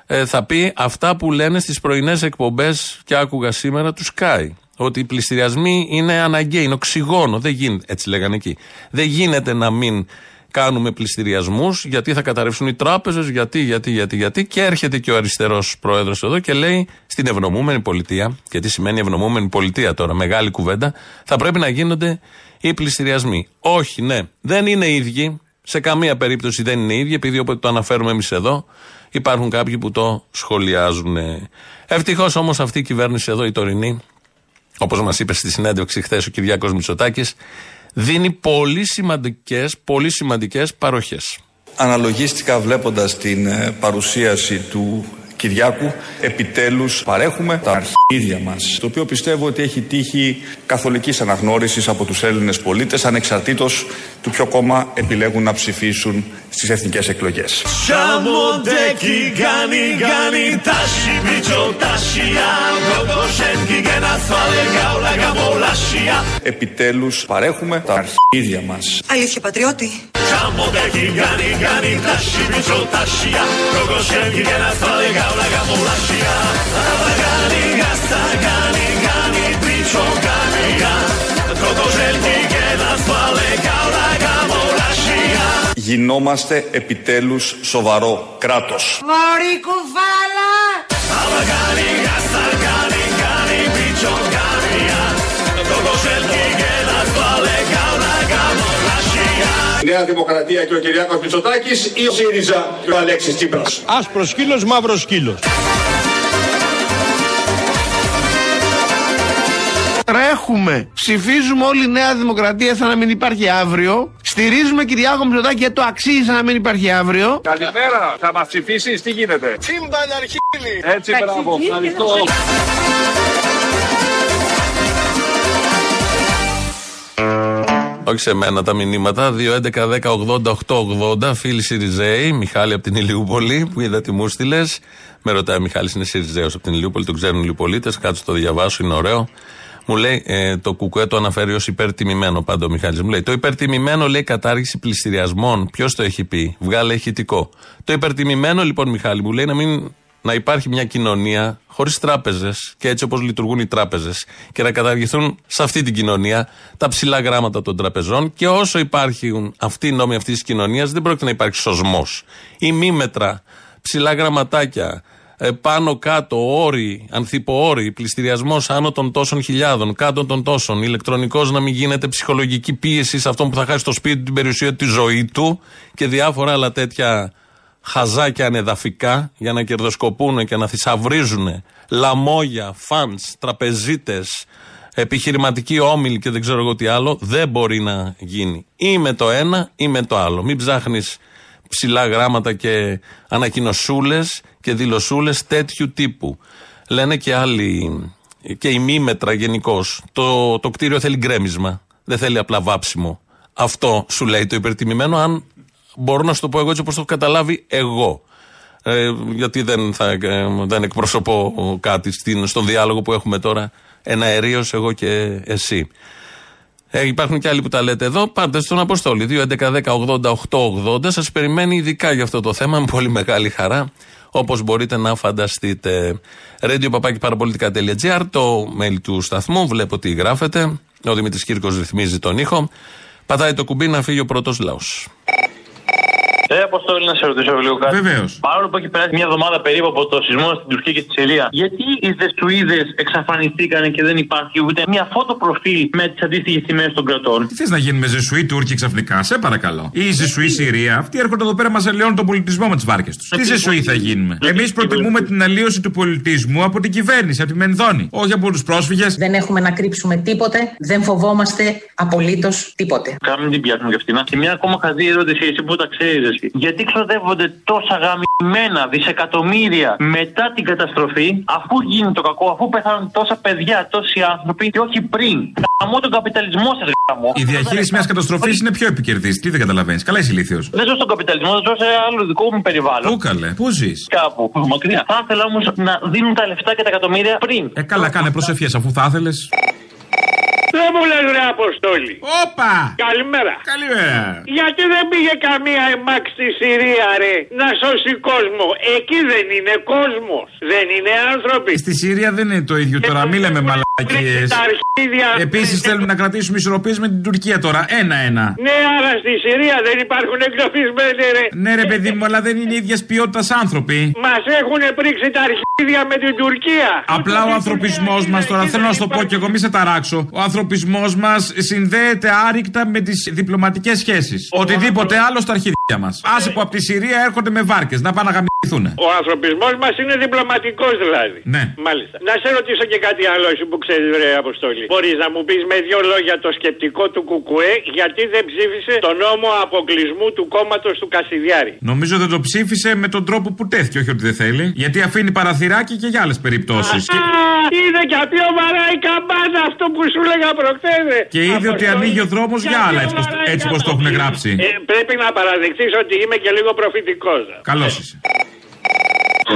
[SPEAKER 3] ε, θα πει αυτά που λένε στις πρωινές εκπομπές και άκουγα σήμερα του Sky. Ότι οι πληστηριασμοί είναι αναγκαίοι, είναι οξυγόνο. Δεν γίνεται, έτσι λέγανε εκεί. Δεν γίνεται να μην κάνουμε πληστηριασμούς, γιατί θα καταρρεύσουν οι τράπεζες, γιατί, γιατί, γιατί, γιατί. Και έρχεται και ο αριστερός πρόεδρος εδώ και λέει στην ευνομούμενη πολιτεία, και τι σημαίνει ευνομούμενη πολιτεία τώρα, μεγάλη κουβέντα, θα πρέπει να γίνονται οι πληστηριασμοί. Όχι, ναι, δεν είναι ίδιοι. Σε καμία περίπτωση δεν είναι ίδιοι, επειδή όποτε το αναφέρουμε εμείς εδώ, υπάρχουν κάποιοι που το σχολιάζουν. Ευτυχώς όμως αυτή η κυβέρνηση εδώ, η τωρινή, όπως μας είπε στη συνέντευξη χθες ο Κυριάκος Μητσοτάκης, δίνει πολύ σημαντικές, πολύ σημαντικές παροχές.
[SPEAKER 31] Αναλογίστηκα βλέποντας την ε, παρουσίαση του Κυριάκου, επιτέλους παρέχουμε τα αρχίδια μας, το οποίο πιστεύω ότι έχει τύχει καθολικής αναγνώρισης από τους Έλληνες πολίτες, ανεξαρτήτως του ποιο κόμμα επιλέγουν να ψηφίσουν στις εθνικές εκλογές. Επιτέλους παρέχουμε τα αρχίδια μας.
[SPEAKER 15] Αλήθεια, πατριώτη.
[SPEAKER 31] Γινόμαστε επιτέλους σοβαρό κράτος.
[SPEAKER 15] Μωρή κουβάλα!
[SPEAKER 13] Η Νέα Δημοκρατία και ο Κυριάκος Μητσοτάκης ή ο ΣΥΡΙΖΑ και ο Αλέξης Τσίπρας.
[SPEAKER 14] Άσπρος σκύλος, μαύρος σκύλος.
[SPEAKER 22] Τρέχουμε. Ψηφίζουμε όλη η Νέα Δημοκρατία σαν να μην υπάρχει αύριο. Στηρίζουμε Κυριάκο Μητσοτάκη γιατί το αξίζει σαν να μην υπάρχει αύριο.
[SPEAKER 13] Καλημέρα, θα μας ψηφίσεις, τι γίνεται;
[SPEAKER 15] Τσίμπαν αρχίδι!
[SPEAKER 13] Έτσι, μπράβο, ευχαριστώ.
[SPEAKER 3] Όχι σε μένα τα μηνύματα. 2.11.10.80.880. Φίλοι Σιριζέοι, Μιχάλη από την Ηλιούπολη, που είδα τι μου στείλες. Με ρωτάει ο Μιχάλης, είναι Σιριζέος από την Ηλιούπολη, τον ξέρουν οι πολίτες. Κάτσε το διαβάσω, είναι ωραίο. Μου λέει, ε, το κουκουέ το αναφέρει ως υπερτιμημένο πάντα ο Μιχάλης. Μου λέει, το υπερτιμημένο λέει κατάργηση πληστηριασμών. Ποιος το έχει πει, βγάλε ηχητικό. Το υπερτιμημένο λοιπόν, Μιχάλη, μου λέει να, μην, να υπάρχει μια κοινωνία χωρίς τράπεζες και έτσι όπως λειτουργούν οι τράπεζες και να καταργηθούν σε αυτή την κοινωνία τα ψηλά γράμματα των τραπεζών και όσο υπάρχουν αυτοί οι νόμοι αυτής της κοινωνίας δεν πρόκειται να υπάρξει σωσμός. Ή μήμετρα, ψηλά γραμματάκια, ε, πάνω κάτω, όροι, ανθιποόροι, πληστηριασμός άνω των τόσων χιλιάδων, κάτω των τόσων, ηλεκτρονικός να μην γίνεται ψυχολογική πίεση σε αυτόν που θα χάσει το σπίτι του, την περιουσία του, τη ζωή του και διάφορα άλλα τέτοια χαζάκια ανεδαφικά για να κερδοσκοπούν και να θησαυρίζουν λαμόγια, φαντς, τραπεζίτες, επιχειρηματικοί όμιλοι και δεν ξέρω εγώ τι άλλο, δεν μπορεί να γίνει. Ή με το ένα ή με το άλλο. Μην ψάχνεις ψηλά γράμματα και ανακοινωσούλες και δηλωσούλες τέτοιου τύπου. Λένε και άλλοι, και οι μήμετρα γενικώς. Το, το κτίριο θέλει γκρέμισμα. Δεν θέλει απλά βάψιμο. Αυτό σου λέει το υπερτιμημένο, αν μπορώ να σου το πω εγώ έτσι όπως το έχω καταλάβει εγώ. Ε, γιατί δεν, θα, ε, δεν εκπροσωπώ κάτι στην, στον διάλογο που έχουμε τώρα ένα αερίος εγώ και εσύ. Ε, υπάρχουν και άλλοι που τα λέτε εδώ. Πάρτε στον Αποστόλη. 2.11.10.80.880. Σας περιμένει ειδικά για αυτό το θέμα με πολύ μεγάλη χαρά. Όπως μπορείτε να φανταστείτε. radio το mail του σταθμού. Βλέπω τι γράφετε. Ο Δημήτρης Κύρκος ρυθμίζει τον ήχο. Πατάει το κουμπί να φύγει ο πρώτος λαός.
[SPEAKER 32] Ε, Αποστόλη, να σε ρωτήσω λίγο κάτι.
[SPEAKER 3] Βεβαίως.
[SPEAKER 32] Παρόλο που έχει περάσει μια εβδομάδα περίπου από το σεισμό στην Τουρκία και στη Συρία, γιατί οι Δεσουίδε εξαφανιστήκαν και δεν υπάρχει ούτε μια φώτο προφίλ με τις αντίστοιχες τιμές των κρατών;
[SPEAKER 33] Τι θες να γίνουμε Ζεσουοί Τούρκοι ξαφνικά, σε παρακαλώ. Ή Ζεσουοί Συρία, αυτοί έρχονται εδώ πέρα μα αλλοιώνουν τον πολιτισμό με τις βάρκες τους. Τι Ζεσουοί θα γίνουμε; Εμείς προτιμούμε την αλλίωση του πολιτισμού από την κυβέρνηση, από τη Μενδόνη. Όχι από τους πρόσφυγες.
[SPEAKER 34] Δεν έχουμε να κρύψουμε τίποτε, δεν φοβόμαστε απολύτως τίποτε.
[SPEAKER 32] Κάμε την πιάσουμε και αυτήν. Και μια ακόμα χαζή ερώτηση, εσύ που τα ξέρεις. Γιατί ξοδεύονται τόσα γαμημένα δισεκατομμύρια μετά την καταστροφή, αφού γίνει το κακό, αφού πεθάνουν τόσα παιδιά, τόσοι άνθρωποι, και όχι πριν. Γαμώ τον καπιταλισμό σας, γαμώ.
[SPEAKER 33] Η διαχείριση μιας καταστροφής είναι πιο επικερδής. Τι δεν καταλαβαίνεις. Καλά είσαι ηλίθιος.
[SPEAKER 32] Δεν ζω στον καπιταλισμό, ζω σε άλλο δικό μου περιβάλλον.
[SPEAKER 33] Πού καλέ, πού ζεις;
[SPEAKER 32] Κάπου μακριά. Θα ήθελα όμως να δίνουν τα λεφτά και τα εκατομμύρια πριν.
[SPEAKER 33] Ε, καλά, κάνε προσευχές αφού θα ήθελες.
[SPEAKER 35] Δεν μου λες ρε Αποστόλη.
[SPEAKER 33] Όπα!
[SPEAKER 35] Καλημέρα.
[SPEAKER 33] Καλημέρα.
[SPEAKER 35] Γιατί δεν πήγε καμία εμάξ στη Συρία ρε να σώσει κόσμο. Εκεί δεν είναι κόσμος. Δεν είναι άνθρωποι.
[SPEAKER 33] Στη Συρία δεν είναι το ίδιο τώρα, μη λέμε μαλακίε.
[SPEAKER 35] Τα αρχίδια.
[SPEAKER 33] Επίση θέλουμε να κρατήσουμε ισορροπίε με την Τουρκία τώρα. Ένα-ένα.
[SPEAKER 35] Ναι, άρα στη Συρία δεν υπάρχουν εκτοπισμένοι ρε.
[SPEAKER 33] Ναι, ρε παιδί μου, αλλά δεν είναι ίδια ποιότητα άνθρωποι.
[SPEAKER 35] Μα έχουν πρίξει τα αρχίδια με την Τουρκία.
[SPEAKER 33] Απλά ο ανθρωπισμό μα τώρα, θέλω να σου το πω και εγώ, μη σε ταράξω. Ο ανθρωπισμός μας συνδέεται άρρηκτα με τις διπλωματικές σχέσεις. Οτιδήποτε άλλο στα αρχίδια μας. Άσε που από τη Συρία έρχονται με βάρκες να πάνε να γαμηθούν.
[SPEAKER 35] Ο ανθρωπισμός μας είναι διπλωματικός δηλαδή.
[SPEAKER 33] Ναι.
[SPEAKER 35] Μάλιστα. Να σε ρωτήσω και κάτι άλλο, εσύ που ξέρεις, ρε Αποστόλη. Μπορείς να μου πεις με δύο λόγια το σκεπτικό του Κουκουέ γιατί δεν ψήφισε το νόμο αποκλεισμού του κόμματος του Κασιδιάρη;
[SPEAKER 33] Νομίζω δεν το ψήφισε με τον τρόπο που τέθηκε, όχι ότι δεν θέλει. Γιατί αφήνει παραθυράκι και για άλλες περιπτώσεις.
[SPEAKER 35] Α, είδε και πιο βαράει η καμπάνα αυτό που σου λέγα προχθές.
[SPEAKER 33] Και είδε ότι ανοίγει ο δρόμος για άλλα, έτσι πως- έτσι πως το έχουν γράψει.
[SPEAKER 35] Ε, πρέπει να παραδεχτεί ότι είμαι και λίγο προφητικός.
[SPEAKER 33] Καλώς είσαι.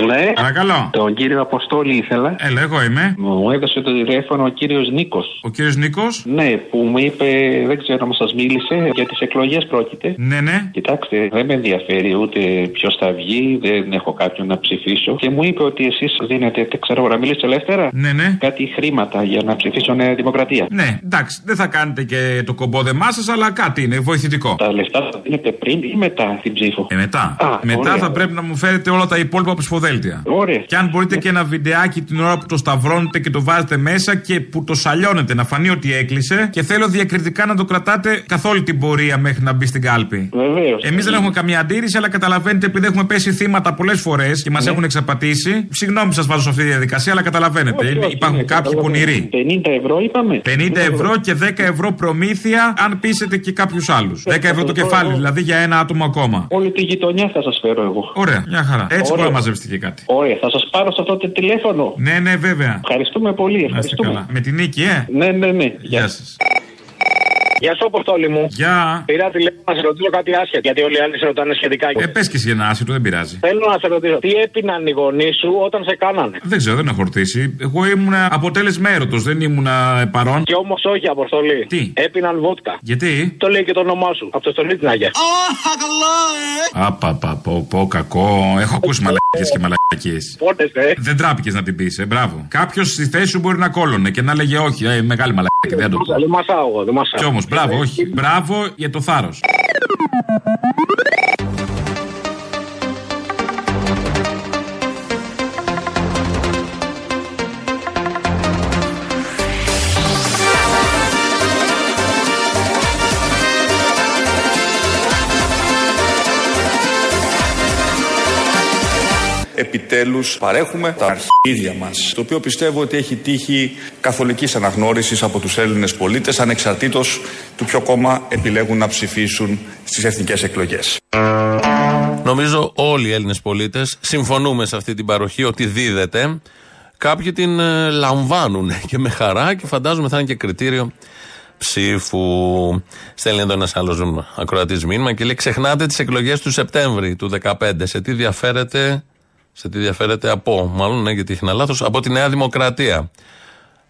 [SPEAKER 36] Ναι.
[SPEAKER 33] Παρακαλώ.
[SPEAKER 36] Τον κύριο Αποστόλη ήθελα.
[SPEAKER 33] Έλα, εγώ είμαι.
[SPEAKER 36] Μου έδωσε το τηλέφωνο ο κύριος Νίκος.
[SPEAKER 33] Ο κύριος Νίκος;
[SPEAKER 36] Ναι, που μου είπε, δεν ξέρω αν σας μίλησε, για τις εκλογές πρόκειται.
[SPEAKER 33] Ναι, ναι.
[SPEAKER 36] Κοιτάξτε, δεν με ενδιαφέρει ούτε ποιος θα βγει, δεν έχω κάποιον να ψηφίσω. Και μου είπε ότι εσείς δίνετε, δεν ξέρω, να μιλήσετε ελεύθερα.
[SPEAKER 33] Ναι, ναι.
[SPEAKER 36] Κάτι χρήματα για να ψηφίσω Νέα Δημοκρατία.
[SPEAKER 33] Ναι, εντάξει, δεν θα κάνετε και το κομπόδεμά σας, αλλά κάτι είναι βοηθητικό.
[SPEAKER 36] Τα λεφτά θα δίνετε πριν ή μετά την ψήφο;
[SPEAKER 33] Ε, μετά.
[SPEAKER 36] Α,
[SPEAKER 33] μετά
[SPEAKER 36] ωραία.
[SPEAKER 33] θα πρέπει να μου φέρετε όλα τα υπόλοιπα ψηφοδέλτια.
[SPEAKER 36] Ωραία.
[SPEAKER 33] Και αν μπορείτε και ένα βιντεάκι την ώρα που το σταυρώνετε και το βάζετε μέσα και που το σαλιώνετε, να φανεί ότι έκλεισε. Και θέλω διακριτικά να το κρατάτε καθ' όλη την πορεία μέχρι να μπει στην κάλπη.
[SPEAKER 36] Βεβαίως.
[SPEAKER 33] Εμείς δεν έχουμε καμία αντίρρηση, αλλά καταλαβαίνετε επειδή έχουμε πέσει θύματα πολλές φορές και μας
[SPEAKER 36] Ναι.
[SPEAKER 33] έχουν εξαπατήσει. Συγγνώμη σας βάζω σε αυτή τη διαδικασία, αλλά καταλαβαίνετε.
[SPEAKER 36] Όχι,
[SPEAKER 33] είναι-
[SPEAKER 36] όχι,
[SPEAKER 33] υπάρχουν
[SPEAKER 36] ναι,
[SPEAKER 33] κάποιοι
[SPEAKER 36] καταλαβαίνω.
[SPEAKER 33] πονηροί.
[SPEAKER 36] 50 ευρώ είπαμε.
[SPEAKER 33] 50 ευρώ και 10 ευρώ προμήθεια αν πείσετε και κάποιους άλλους. 10 ευρώ το κεφάλι, δηλαδή για ένα άτομο ακόμα.
[SPEAKER 36] Όλη τη γειτονιά θα σας φέρω εγώ.
[SPEAKER 33] Ωραία, μια χαρά. Έτσι
[SPEAKER 36] Ωραία.
[SPEAKER 33] μπορεί να μαζέψετε και κάτι.
[SPEAKER 36] Ωραία, θα σας πάρω σε αυτό το τηλέφωνο.
[SPEAKER 33] Ναι, ναι, βέβαια.
[SPEAKER 36] Ευχαριστούμε πολύ.
[SPEAKER 33] Να είστε
[SPEAKER 36] Ευχαριστούμε.
[SPEAKER 33] καλά. Με την νίκη, ε.
[SPEAKER 36] Ναι, ναι, ναι.
[SPEAKER 33] Γεια σας.
[SPEAKER 37] Γεια σου, Αποστόλη μου.
[SPEAKER 33] Γεια.
[SPEAKER 37] Πήρα τηλέφωνο να σε ρωτήσω κάτι άσχετο. Γιατί όλοι οι άλλοι σε ρωτάνε σχετικά.
[SPEAKER 33] Ε, πες και εσύ ένα άσχετο, δεν πειράζει.
[SPEAKER 37] Θέλω να σε ρωτήσω, τι έπιναν οι γονείς σου όταν σε κάνανε;
[SPEAKER 33] Δεν ξέρω, δεν έχω ρωτήσει. Εγώ ήμουν αποτέλεσμα έρωτος, δεν ήμουν παρόν.
[SPEAKER 37] Και όμως όχι, Αποστολή.
[SPEAKER 33] Τι;
[SPEAKER 37] Έπιναν βότκα.
[SPEAKER 33] Γιατί;
[SPEAKER 37] Το λέει και το όνομά σου. Από το στολί την Αγία.
[SPEAKER 33] Απαπα, πω, πω, κακό. Έχω ακούσει μαλακίες και μαλακίες.
[SPEAKER 37] Πότε, ε.
[SPEAKER 33] Δεν τράπηκες να την πεις, ε, μπράβο. Κάποιος στη θέση σου μπορεί να κόλλωνε και να λέγε όχι, ε, μεγάλη μαλακία, δεν το πω.
[SPEAKER 37] Δεν μασάω εγώ, δεν μασάω.
[SPEAKER 33] Κι όμως, μπράβο, όχι. Μπράβο για το θάρρος.
[SPEAKER 31] Επιτέλους παρέχουμε τα αρχίδια μας, το οποίο πιστεύω ότι έχει τύχει καθολικής αναγνώρισης από τους Έλληνες πολίτες, ανεξαρτήτως του ποιο κόμμα επιλέγουν να ψηφίσουν στις εθνικές εκλογές.
[SPEAKER 3] Νομίζω όλοι οι Έλληνες πολίτες συμφωνούμε σε αυτή την παροχή ότι δίδεται. Κάποιοι την ε, λαμβάνουν και με χαρά και φαντάζομαι θα είναι και κριτήριο ψήφου. Στέλνει εδώ ένας άλλος ακροατής μήνυμα και λέει: Ξεχνάτε τις εκλογές του Σεπτέμβρη του 2015. Σε τι διαφέρεται, σε τι διαφέρεται από, μάλλον ναι, γιατί έχει ένα λάθος, από τη Νέα Δημοκρατία.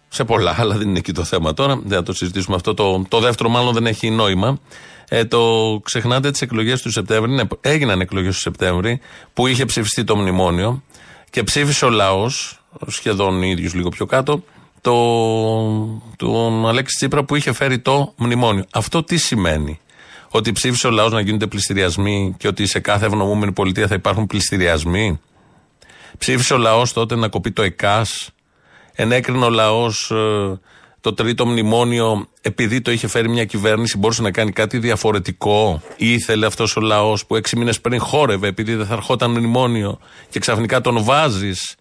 [SPEAKER 3] Σε πολλά, αλλά δεν είναι εκεί το θέμα τώρα. Δεν θα το συζητήσουμε αυτό. Το, το δεύτερο, μάλλον δεν έχει νόημα. Ε, το ξεχνάτε τις εκλογές του Σεπτέμβρη. Ναι, έγιναν εκλογές του Σεπτέμβρη που είχε ψηφιστεί το μνημόνιο και ψήφισε ο λαός, σχεδόν ίδιους λίγο πιο κάτω, το, τον Αλέξη Τσίπρα που είχε φέρει το μνημόνιο. Αυτό τι σημαίνει; Ότι ψήφισε ο λαός να γίνονται πληστηριασμοί και ότι σε κάθε ευνομούμενη πολιτεία θα υπάρχουν πληστηριασμοί; Ψήφισε ο λαός τότε να κοπεί το ΕΚΑΣ. Ενέκρινε ο λαός το τρίτο μνημόνιο επειδή το είχε φέρει μια κυβέρνηση μπορούσε να κάνει κάτι διαφορετικό. Ή ήθελε αυτός ο λαός που έξι μήνες πριν χόρευε επειδή δεν θα ερχόταν μνημόνιο και ξαφνικά τον βάζεις,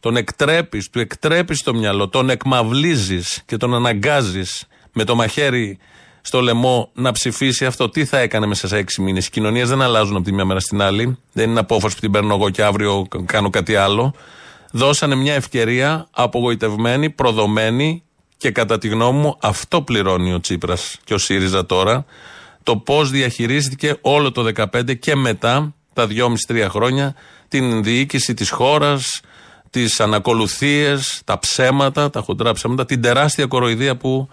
[SPEAKER 3] τον εκτρέπεις, του εκτρέπεις το μυαλό, τον εκμαυλίζεις και τον αναγκάζεις με το μαχαίρι στο λαιμό να ψηφίσει αυτό. Τι θα έκανε μέσα σε έξι μήνες; Οι κοινωνίες δεν αλλάζουν από τη μια μέρα στην άλλη. Δεν είναι απόφαση που την παίρνω εγώ και αύριο κάνω κάτι άλλο. Δώσανε μια ευκαιρία απογοητευμένη, προδομένη και κατά τη γνώμη μου αυτό πληρώνει ο Τσίπρας και ο ΣΥΡΙΖΑ τώρα. Το πώς διαχειρίστηκε όλο το 2015 και μετά τα 2,5-3 χρόνια την διοίκηση της χώρας, τις ανακολουθίες, τα ψέματα, τα χοντρά ψέματα, την τεράστια κοροϊδία που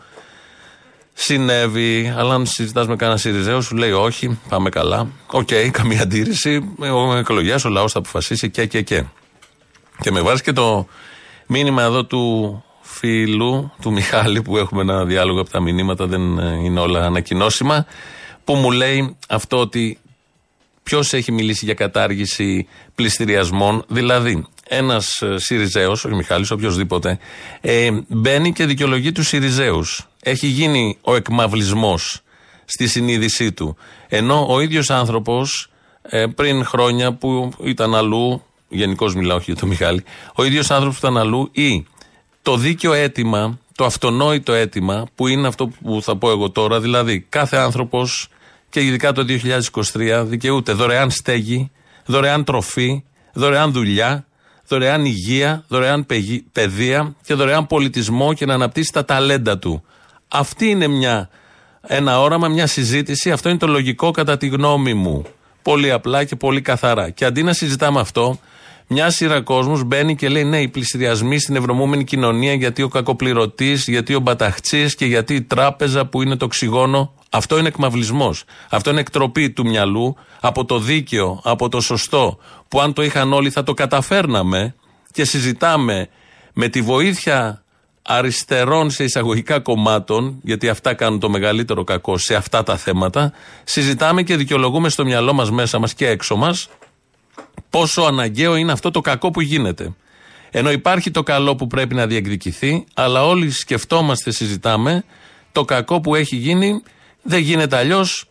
[SPEAKER 3] συνέβη. Αλλά αν συζητάς με κανένα Σιριζέο, σου λέει όχι, πάμε καλά. Οκ, καμία αντίρρηση. Οι εκλογές, ο λαός θα αποφασίσει και και και. Και με βάζει και το μήνυμα εδώ του φίλου, του Μιχάλη, που έχουμε ένα διάλογο από τα μηνύματα, δεν ε, είναι όλα ανακοινώσιμα, που μου λέει αυτό ότι ποιος έχει μιλήσει για κατάργηση πληστηριασμών, δηλαδή ένας Σιριζέος, όχι Μιχάλης, οποιοδήποτε, ε, μπαίνει και δικαιολογεί τους Σιριζέους. Έχει γίνει ο εκμαυλισμός στη συνείδησή του. Ενώ ο ίδιος άνθρωπος ε, πριν χρόνια που ήταν αλλού, γενικώς μιλάω όχι για τον Μιχάλη, ο ίδιος άνθρωπος που ήταν αλλού ή το δίκαιο αίτημα, το αυτονόητο αίτημα, που είναι αυτό που θα πω εγώ τώρα, δηλαδή κάθε άνθρωπος και ειδικά το 2023 δικαιούται δωρεάν στέγη, δωρεάν τροφή, δωρεάν δουλειά, δωρεάν υγεία, δωρεάν πεγι- παιδεία και δωρεάν πολιτισμό και να αναπτύσσει τα ταλέντα του. Αυτή είναι μια, ένα όραμα, μια συζήτηση. Αυτό είναι το λογικό κατά τη γνώμη μου. Πολύ απλά και πολύ καθαρά. Και αντί να συζητάμε αυτό, μια σειρά κόσμο μπαίνει και λέει: Ναι, οι πληστηριασμοί στην ευρωμούμενη κοινωνία, γιατί ο κακοπληρωτής, γιατί ο μπαταχτσής και γιατί η τράπεζα που είναι το οξυγόνο. Αυτό είναι εκμαυλισμός. Αυτό είναι εκτροπή του μυαλού από το δίκαιο, από το σωστό, που αν το είχαν όλοι θα το καταφέρναμε και συζητάμε με τη βοήθεια αριστερών σε εισαγωγικά κομμάτων, γιατί αυτά κάνουν το μεγαλύτερο κακό σε αυτά τα θέματα, συζητάμε και δικαιολογούμε στο μυαλό μας μέσα μας και έξω μας πόσο αναγκαίο είναι αυτό το κακό που γίνεται. Ενώ υπάρχει το καλό που πρέπει να διεκδικηθεί, αλλά όλοι σκεφτόμαστε, συζητάμε, το κακό που έχει γίνει δεν γίνεται αλλιώς.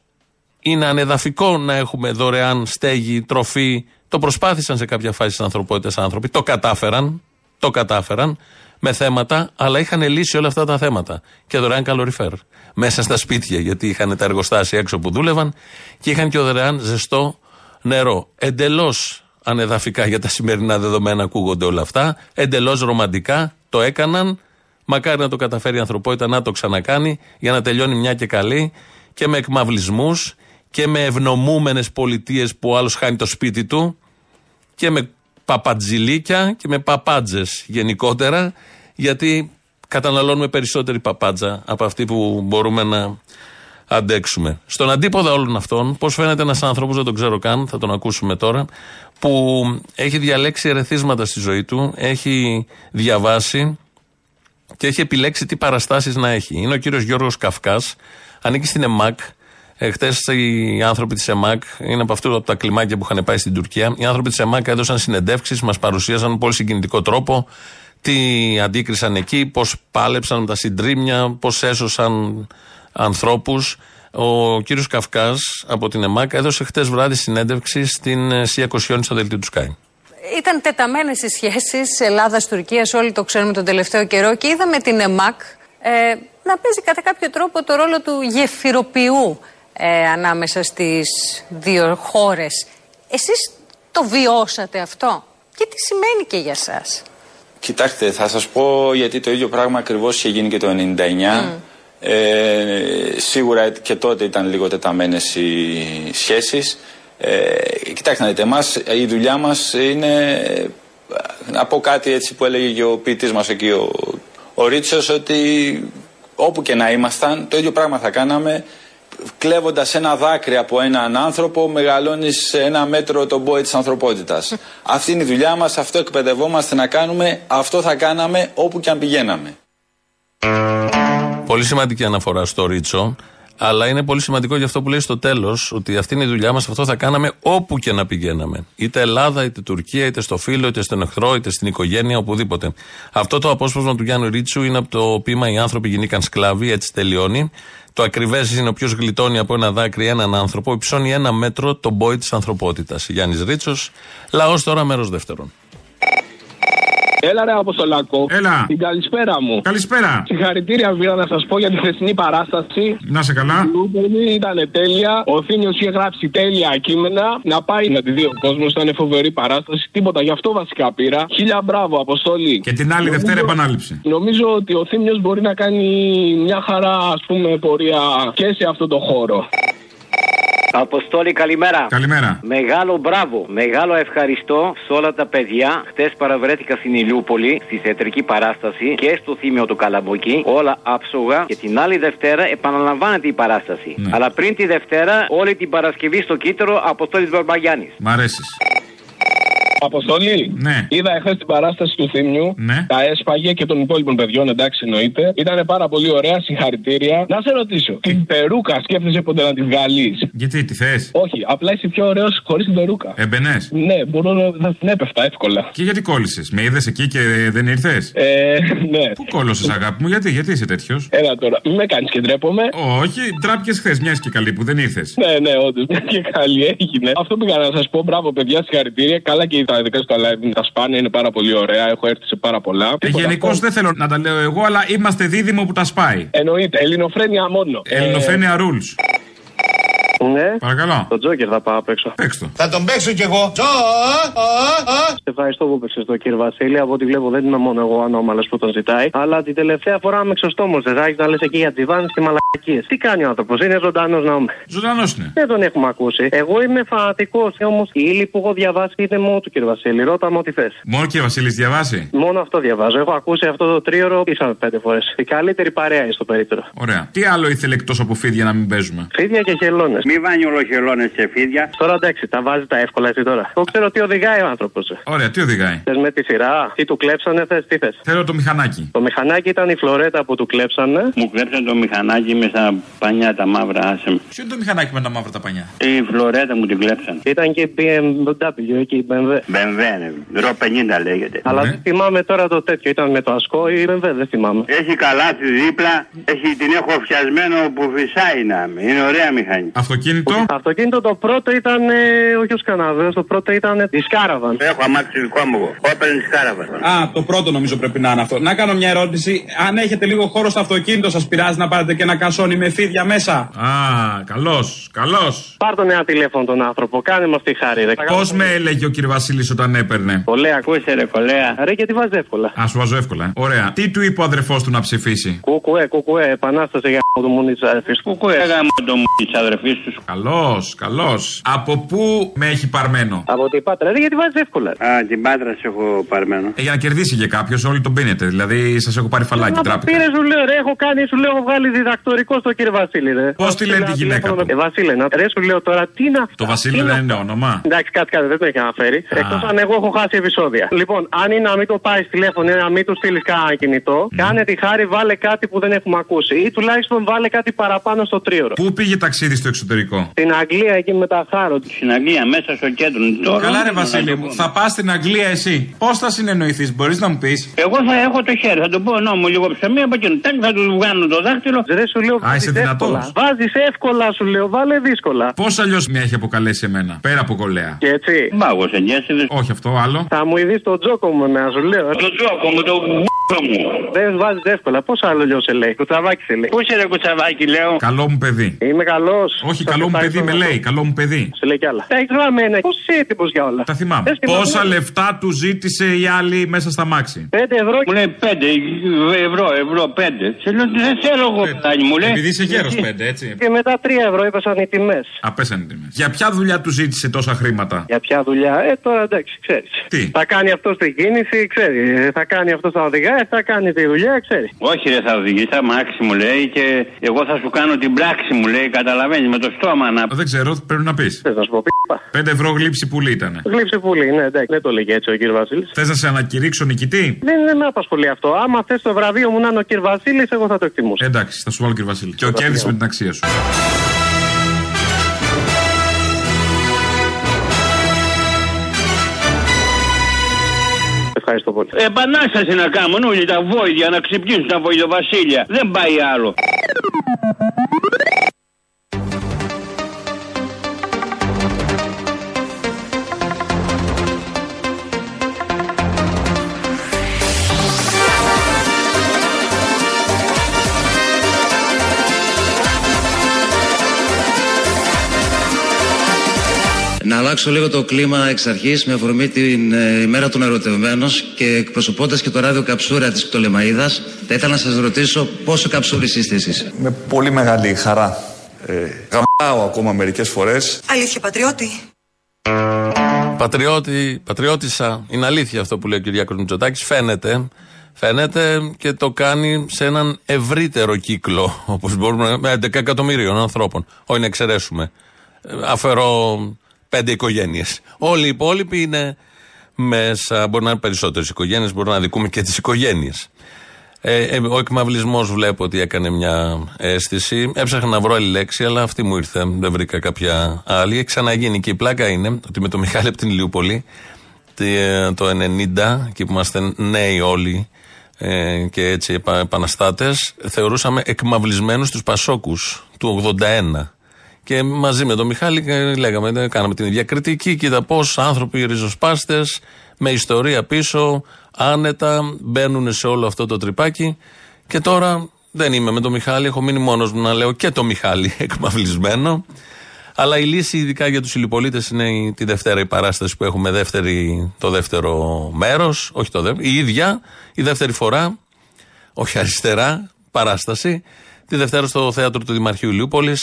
[SPEAKER 3] Είναι ανεδαφικό να έχουμε δωρεάν στέγη, τροφή. Το προσπάθησαν σε κάποια φάση τη ανθρωπότητα άνθρωποι. Το κατάφεραν. Το κατάφεραν με θέματα, αλλά είχαν λύσει όλα αυτά τα θέματα. Και δωρεάν καλοριφέρ. Μέσα στα σπίτια, γιατί είχαν τα εργοστάσια έξω που δούλευαν και είχαν και δωρεάν ζεστό νερό. Εντελώς ανεδαφικά για τα σημερινά δεδομένα ακούγονται όλα αυτά. Εντελώς ρομαντικά το έκαναν Μακάρι να το καταφέρει η ανθρωπότητα να το ξανακάνει για να τελειώνει μια και καλή και με εκμαυλισμούς και με ευνομούμενες πολιτείες που ο άλλος χάνει το σπίτι του και με παπατζηλίκια και με παπάντζε γενικότερα, γιατί καταναλώνουμε περισσότερη παπάντζα από αυτή που μπορούμε να αντέξουμε. Στον αντίποδα όλων αυτών, πώς φαίνεται ένας άνθρωπος, δεν τον ξέρω καν, θα τον ακούσουμε τώρα, που έχει διαλέξει ερεθίσματα στη ζωή του, έχει διαβάσει και έχει επιλέξει τι παραστάσεις να έχει. Είναι ο κύριος Γιώργος Καυκάς, ανήκει στην ΕΜΑΚ. Χθες οι άνθρωποι της ΕΜΑΚ, είναι από αυτούς από τα κλιμάκια που είχαν πάει στην Τουρκία. Οι άνθρωποι της ΕΜΑΚ έδωσαν συνεντεύξεις, μας παρουσίασαν με πολύ συγκινητικό τρόπο τι αντίκρισαν εκεί, πώς πάλεψαν με τα συντρίμια, πώς έσωσαν ανθρώπους. Ο κύριος Καυκάς από την ΕΜΑΚ έδωσε χτε βράδυ συνέντευξη στην ε, ΣΥΑ Κοσιόνη στο δελτίο του Σκάι.
[SPEAKER 38] Ήταν τεταμένες οι σχέσεις Ελλάδα-Τουρκία, όλοι το ξέρουμε τον τελευταίο καιρό και είδαμε την ΕΜΑΚ ε, να παίζει κατά κάποιο τρόπο το ρόλο του γεφυροποιού ε, ανάμεσα στις δύο χώρες. Εσείς το βιώσατε αυτό; Και τι σημαίνει και για σας;
[SPEAKER 39] Κοιτάξτε, θα σας πω γιατί το ίδιο πράγμα ακριβώς είχε γίνει και το 99. Ε, σίγουρα και τότε ήταν λίγο τεταμένες οι σχέσεις. Ε, κοιτάξτε να δείτε, εμάς, η δουλειά μας είναι να πω κάτι έτσι που έλεγε και ο ποιητής μας εκεί ο, ο Ρίτσος ότι όπου και να ήμασταν το ίδιο πράγμα θα κάναμε κλέβοντας ένα δάκρυ από έναν άνθρωπο μεγαλώνεις σε ένα μέτρο τον πόη της ανθρωπότητας. Αυτή είναι η δουλειά μας, αυτό εκπαιδευόμαστε να κάνουμε, αυτό θα κάναμε όπου και αν πηγαίναμε.
[SPEAKER 3] Πολύ σημαντική αναφορά στο Ρίτσο. Αλλά είναι πολύ σημαντικό για αυτό που λέει στο τέλος, ότι αυτή είναι η δουλειά μας, αυτό θα κάναμε όπου και να πηγαίναμε. Είτε Ελλάδα, είτε Τουρκία, είτε στο φίλο, είτε στον εχθρό, είτε στην οικογένεια, οπουδήποτε. Αυτό το απόσπασμα του Γιάννου Ρίτσου είναι από το ποίημα Οι άνθρωποι γινήκαν σκλάβοι, έτσι τελειώνει. Το ακριβέ είναι ο ποιο γλιτώνει από ένα δάκρυ έναν άνθρωπο, υψώνει ένα μέτρο τον πόη της ανθρωπότητας. Γιάννης Ρίτσος, λαός τώρα μέρος δεύτερον.
[SPEAKER 40] Έλα ρε Αποστολάκο.
[SPEAKER 33] Έλα.
[SPEAKER 40] Την καλησπέρα μου.
[SPEAKER 33] Καλησπέρα.
[SPEAKER 40] Συγχαρητήρια πήρα να σας πω για τη χθεσινή παράσταση.
[SPEAKER 33] Να σε καλά.
[SPEAKER 40] Η ήταν τέλεια. Ο Θήμιος είχε γράψει τέλεια κείμενα. Να πάει να τη δει ο κόσμος. Ήταν φοβερή παράσταση. Τίποτα. Γι' αυτό βασικά πήρα. Χίλια μπράβο, Αποστολή.
[SPEAKER 33] Και την άλλη Δευτέρα επανάληψη.
[SPEAKER 40] Νομίζω ότι ο Θήμιος μπορεί να κάνει μια χαρά, ας πούμε, πορεία και σε αυτό το χώρο.
[SPEAKER 41] Αποστόλη, καλημέρα.
[SPEAKER 33] Καλημέρα.
[SPEAKER 41] Μεγάλο μπράβο, μεγάλο ευχαριστώ σε όλα τα παιδιά. Χτε παραβρέθηκα στην Ηλιούπολη, στη θεατρική παράσταση και στο θύμιο του Καλαμποκή. Όλα άψογα και την άλλη Δευτέρα επαναλαμβάνεται η παράσταση. Αλλά πριν τη Δευτέρα, όλη την Παρασκευή στο κύτταρο Αποστόλης Μπαρμπαγιάννη.
[SPEAKER 33] Μ' αρέσεις.
[SPEAKER 40] Αποστολή.
[SPEAKER 33] Ναι.
[SPEAKER 40] Είδα εχθές την παράσταση του Θήμιου.
[SPEAKER 33] Ναι.
[SPEAKER 40] Τα έσπαγε και των υπόλοιπων παιδιών, εντάξει εννοείται. Ήταν πάρα πολύ ωραία, συγχαρητήρια. Να σε ρωτήσω, την περούκα σκέφτεσαι ποτέ να τη βγάλεις;
[SPEAKER 33] Γιατί, τι θες;
[SPEAKER 40] Όχι, απλά είσαι πιο ωραίος χωρίς την περούκα.
[SPEAKER 33] Έμπαινες;
[SPEAKER 40] Ναι, μπορώ να να την έπεφτα εύκολα.
[SPEAKER 33] Και γιατί κόλλησες. Με είδες εκεί και δεν ήρθες;
[SPEAKER 40] Ε, ναι.
[SPEAKER 33] Πού κόλλωσες, αγάπη μου, γιατί, γιατί είσαι τέτοιος;
[SPEAKER 40] Έλα τώρα, μην με κάνεις και ντρέπομαι.
[SPEAKER 33] Όχι, τράπηκες χθες, μιας και καλή που δεν ήρθες.
[SPEAKER 40] Ναι, ναι, όντως. Μιας και καλή έγινε. Αυτό πήγα να σας πω. Μπράβο, παιδιά, συγχαρητήρια. Καλά και τα δικά σου τα live, τα σπάνια είναι πάρα πολύ ωραία. Έχω έρθει σε πάρα πολλά.
[SPEAKER 33] Γενικώς δεν θέλω να τα λέω εγώ, αλλά είμαστε δίδυμο που τα σπάει.
[SPEAKER 40] Εννοείται, ελληνοφρένια μόνο.
[SPEAKER 33] Ελληνοφρένια rules.
[SPEAKER 40] Ναι.
[SPEAKER 33] Παρακαλώ.
[SPEAKER 40] Το Τζόκερ θα πάω απ' έξω.
[SPEAKER 33] Παίξτε.
[SPEAKER 40] Θα τον παίξω κι εγώ. Σε ευχαριστώ που παίξες το κύριε Βασίλη. Από ό,τι βλέπω δεν είμαι μόνο εγώ ανώμαλος που τον ζητάει. Αλλά την τελευταία φορά με ξοστόμο. Δεν θα έχει να λες εκεί για τζιβάνε και μαλακίες. Τι κάνει ο άνθρωπος, είναι ζωντανός να είμαι.
[SPEAKER 33] Ζωντανός είναι.
[SPEAKER 40] Δεν τον έχουμε ακούσει. Εγώ είμαι φανατικός. Όμως η ύλη που έχω διαβάσει είναι μόνο του κύριε Βασίλη. Ρώτα μου ό,τι θες.
[SPEAKER 33] Μόνο και ο Βασίλη διαβάσει.
[SPEAKER 40] Μόνο αυτό διαβάζω. Έχω ακούσει αυτό το τρίωρο ίσα πέντε φορές. Η καλύτερη παρέα είναι στο περίπτερο.
[SPEAKER 33] Ωραία. Τι άλλο ήθελε εκτός από φίδια να μην παίζουμε;
[SPEAKER 40] Φίδια και χελώνες.
[SPEAKER 41] Μη βάνει ολοχελώνες σε φίδια.
[SPEAKER 40] Τώρα εντάξει, τα βάζει τα εύκολα έτσι τώρα. Εγώ ξέρω τι οδηγάει ο άνθρωπος.
[SPEAKER 33] Ωραία, τι οδηγάει;
[SPEAKER 40] Θες με τη σειρά, τι του κλέψανε, θες, τι θες.
[SPEAKER 33] Θέλω το μηχανάκι.
[SPEAKER 40] Το μηχανάκι ήταν η φλωρέτα που του κλέψανε.
[SPEAKER 41] Μου κλέψαν το μηχανάκι με στα πανιά τα μαύρα. Άσε με.
[SPEAKER 33] Ποιο είναι το μηχανάκι με τα μαύρα τα πανιά;
[SPEAKER 41] Η φλωρέτα μου την κλέψαν.
[SPEAKER 40] Ήταν και η BMW εκεί, η BMW.
[SPEAKER 41] BMW, ναι. ρο 50 λέγεται.
[SPEAKER 40] Αλλά δεν θυμάμαι τώρα το τέτοιο. Ήταν με το ασκό ή BMW, δεν θυμάμαι.
[SPEAKER 41] Έχει καλάθι δίπλα, έχει, την έχω φτιασμένο που φυσάει να με. Είναι ωραία μηχανή.
[SPEAKER 33] Αυτοκίνητο αυτοκίνητο.
[SPEAKER 40] Αυτοκίνητο το πρώτο ήταν ε, όχι ο Σκαναβέο, το πρώτο ήταν η Σκάραβαν.
[SPEAKER 42] Έχω αμάξι δικό μου. εγώ. Όπελ Σκάραβαν.
[SPEAKER 43] Α, το πρώτο νομίζω πρέπει να είναι αυτό. Να κάνω μια ερώτηση. Αν έχετε λίγο χώρο στο αυτοκίνητο, σας πειράζει να πάρετε και ένα κασόνι με φίδια μέσα;
[SPEAKER 33] Α, καλός, καλός.
[SPEAKER 40] Πάρ τον ένα τηλέφωνο τον άνθρωπο, κάνε μα τη χάρη. Ρε.
[SPEAKER 33] Πώς με έλεγε ο κύριο Βασίλης όταν έπαιρνε;
[SPEAKER 40] Κολέα, ακούσε ρε κολέα. Ρε γιατί βάζεις εύκολα.
[SPEAKER 33] Α, σου βάζω εύκολα. ε. Ωραία. Τι του είπε ο αδερφός του να ψηφίσει;
[SPEAKER 40] Κουκουέ, κουκουέ, επανάσταση για το μουνί τη αδερφής.
[SPEAKER 42] Κουκουέ, γάμο το μου τη αδερφής του.
[SPEAKER 33] Καλό, καλό. Από πού με έχει παρμένο;
[SPEAKER 40] Από την Πάτρα, ρε γιατί βάζεις εύκολα.
[SPEAKER 42] Α, την Πάτρα σε έχω παρμένο.
[SPEAKER 33] Ε, για να κερδίσει και κάποιος, όλοι τον πίνετε. Δηλαδή, σας έχω πάρει φαλάκι
[SPEAKER 40] Να
[SPEAKER 33] τράπεζα.
[SPEAKER 40] πήρες, σου λέω, ρε, έχω κάνει, σου λέω, έχω βγάλει διδακτορικό στο κύριο Βασίλη, ρε.
[SPEAKER 33] Πώς τη λένε τη γυναίκα του;
[SPEAKER 40] Ε, Βασίλη, να ρε, σου λέω τώρα, τι είναι αυτό;
[SPEAKER 33] Το Βασίλη δεν είναι όνομα.
[SPEAKER 40] Εντάξει, κάτι, κάτι δεν το έχει αναφέρει. Εκτός αν εγώ έχω χάσει επεισόδια. Λοιπόν, αν είναι να μην το πάει τηλέφωνο ή να μην του στείλεις κανένα κινητό, κάνε τη χάρη, βάλε κάτι που δεν έχουμε ακούσει. Ή τουλάχιστον βάλε κάτι παραπάνω στο τρίωρο.
[SPEAKER 33] Πού πήγε ταξίδι στο εξωτερικό;
[SPEAKER 40] Στην Αγγλία εκεί με τα χάρο.
[SPEAKER 42] Στην Αγγλία, μέσα στο κέντρο. Τώρα,
[SPEAKER 33] Καλά, ρε Βασίλη μου, θα πας στην Αγγλία εσύ. Πώς θα συνεννοηθείς, μπορείς να μου πεις;
[SPEAKER 42] Εγώ θα έχω το χέρι, θα τον πω νόμο λίγο ψωμί από εκείνο. Τάκ, θα τους βγάλω το δάχτυλο.
[SPEAKER 40] Δεν σου λέω
[SPEAKER 33] Α, είσαι δυνατός.
[SPEAKER 40] Βάζεις εύκολα, σου λέω, βάλε δύσκολα.
[SPEAKER 33] Πώς αλλιώς με έχει αποκαλέσει εμένα, πέρα από κολέα;
[SPEAKER 40] Και έτσι.
[SPEAKER 42] Μάγο, εγγύσιδε.
[SPEAKER 33] Όχι αυτό, άλλο.
[SPEAKER 40] Θα μου ειδείς το τζόκο μου, να σου λέω.
[SPEAKER 42] Το τζόκο μου, το μου.
[SPEAKER 40] Δεν βάζεις εύκολα. Πώς άλλο λιώ σε λέει. Κουτσαβάκι σε λέει.
[SPEAKER 42] Πού είσαι ρε κουτσαβάκι, λέω;
[SPEAKER 33] Καλό μου παιδί.
[SPEAKER 40] Είμαι καλός.
[SPEAKER 33] Όχι, καλό μου παιδί με λέει, καλό μου παιδί.
[SPEAKER 40] Σε λέει κι άλλα. Έχει γραμμένα. Πώς είσαι έτοιμος για όλα;
[SPEAKER 33] Τα θυμάμαι.
[SPEAKER 40] Πες και
[SPEAKER 33] Πόσα
[SPEAKER 40] μας.
[SPEAKER 33] λεφτά του ζήτησε η άλλη μέσα στα μάξι;
[SPEAKER 40] 5 ευρώ.
[SPEAKER 42] Μου λέει 5 ευρώ, ευρώ 5. Σε λέω δεν θέλω εγώ παιδάκι μου λέει.
[SPEAKER 33] Επειδή είσαι γέρος
[SPEAKER 42] Γιατί;
[SPEAKER 33] πέντε, έτσι.
[SPEAKER 40] Και μετά 3 ευρώ έπεσαν οι τιμές.
[SPEAKER 33] Απέσανε τιμές. Για ποια δουλειά του ζήτησε τόσα χρήματα;
[SPEAKER 40] Για ποια δουλειά; Ε, τώρα εντάξει, ξέρεις.
[SPEAKER 33] Τι;
[SPEAKER 40] Θα κάνει αυτό την κίνηση, ξέρεις. Ε, Θα κάνει αυτό τα οδηγά, θα κάνει τη δουλειά, ξέρεις.
[SPEAKER 42] Όχι ρε θα οδηγήσει αμάξι μου λέει και εγώ θα σου κάνω την πράξη μου λέει καταλαβαίνεις με το στόμα να...
[SPEAKER 33] Δεν ξέρω, πρέπει να πεις.
[SPEAKER 40] Θες να σου πω πίπα.
[SPEAKER 33] 5 ευρώ γλύψη πουλή ήταν.
[SPEAKER 40] Γλύψε πολύ, ναι, εντάξει, δεν το λέγε έτσι ο κύριος Βασίλης.
[SPEAKER 33] Θες να σε ανακηρύξω νικητή;
[SPEAKER 40] Δεν, δεν με απασχολεί αυτό. Άμα θες το βραβείο μου να είναι ο κύριος Βασίλης, εγώ θα το εκτιμούσα.
[SPEAKER 33] Εντάξει, θα σου βάλω κύριε Βασίλη. Και ο κέρδισε με την αξία σου.
[SPEAKER 40] Ευχαριστώ πολύ.
[SPEAKER 42] Επανάσταση να κάνουν όλοι τα βόηδια να ξυπνήσουν τα βοηδοβασίλια. Δεν πάει άλλο.
[SPEAKER 44] Αλλάξω λίγο το κλίμα εξ αρχής με αφορμή την ε, ημέρα των ερωτευμένων και εκπροσωπώντας και το ράδιο Καψούρα της Πτολεμαίδα, θα ήθελα να σας ρωτήσω πόσο καψούρη είστε εσείς.
[SPEAKER 31] Με πολύ μεγάλη χαρά. Ε, γαμπάω ακόμα μερικές φορές.
[SPEAKER 15] Αλήθεια, πατριώτη.
[SPEAKER 3] Πατριώτη, πατριώτησα. Είναι αλήθεια αυτό που λέει ο Κυριάκος Μητσοτάκης. Φαίνεται. Φαίνεται και το κάνει σε έναν ευρύτερο κύκλο, όπως μπορούμε να 11 εκατομμύριων ανθρώπων. Όχι να εξαιρέσουμε. Ε, Αφαιρώ πέντε οικογένειες. Όλοι οι υπόλοιποι είναι μέσα. Μπορεί να είναι περισσότερες οικογένειες, μπορεί να δικούμε και τις οικογένειες. Ε, ε, ο εκμαυλισμός βλέπω ότι έκανε μια αίσθηση. Έψαχνα να βρω άλλη λέξη, αλλά αυτή μου ήρθε. Δεν βρήκα κάποια άλλη. Έχει ξαναγίνει και η πλάκα είναι ότι με το Μιχάλη από την Ηλιούπολη τι, ε, το 90, εκεί που είμαστε νέοι όλοι ε, και έτσι επα, επαναστάτες, θεωρούσαμε εκμαυλισμένους τους Πασόκους του 81. Και μαζί με τον Μιχάλη ε, λέγαμε, ε, κάναμε την ίδια κριτική. Κοίτα πώς άνθρωποι ριζοσπάστες με ιστορία πίσω, άνετα, μπαίνουν σε όλο αυτό το τρυπάκι. Και τώρα δεν είμαι με τον Μιχάλη, έχω μείνει μόνος μου να λέω και το Μιχάλη εκμαυλισμένο. Αλλά η λύση, ειδικά για τους συλληπολίτε, είναι η, τη Δευτέρα η παράσταση που έχουμε δεύτερη, το δεύτερο μέρος. Όχι το δεύτερο, η ίδια, η δεύτερη φορά, όχι αριστερά, παράσταση. Τη Δευτέρα στο θέατρο του Δημαρχείου Ηλιούπολη.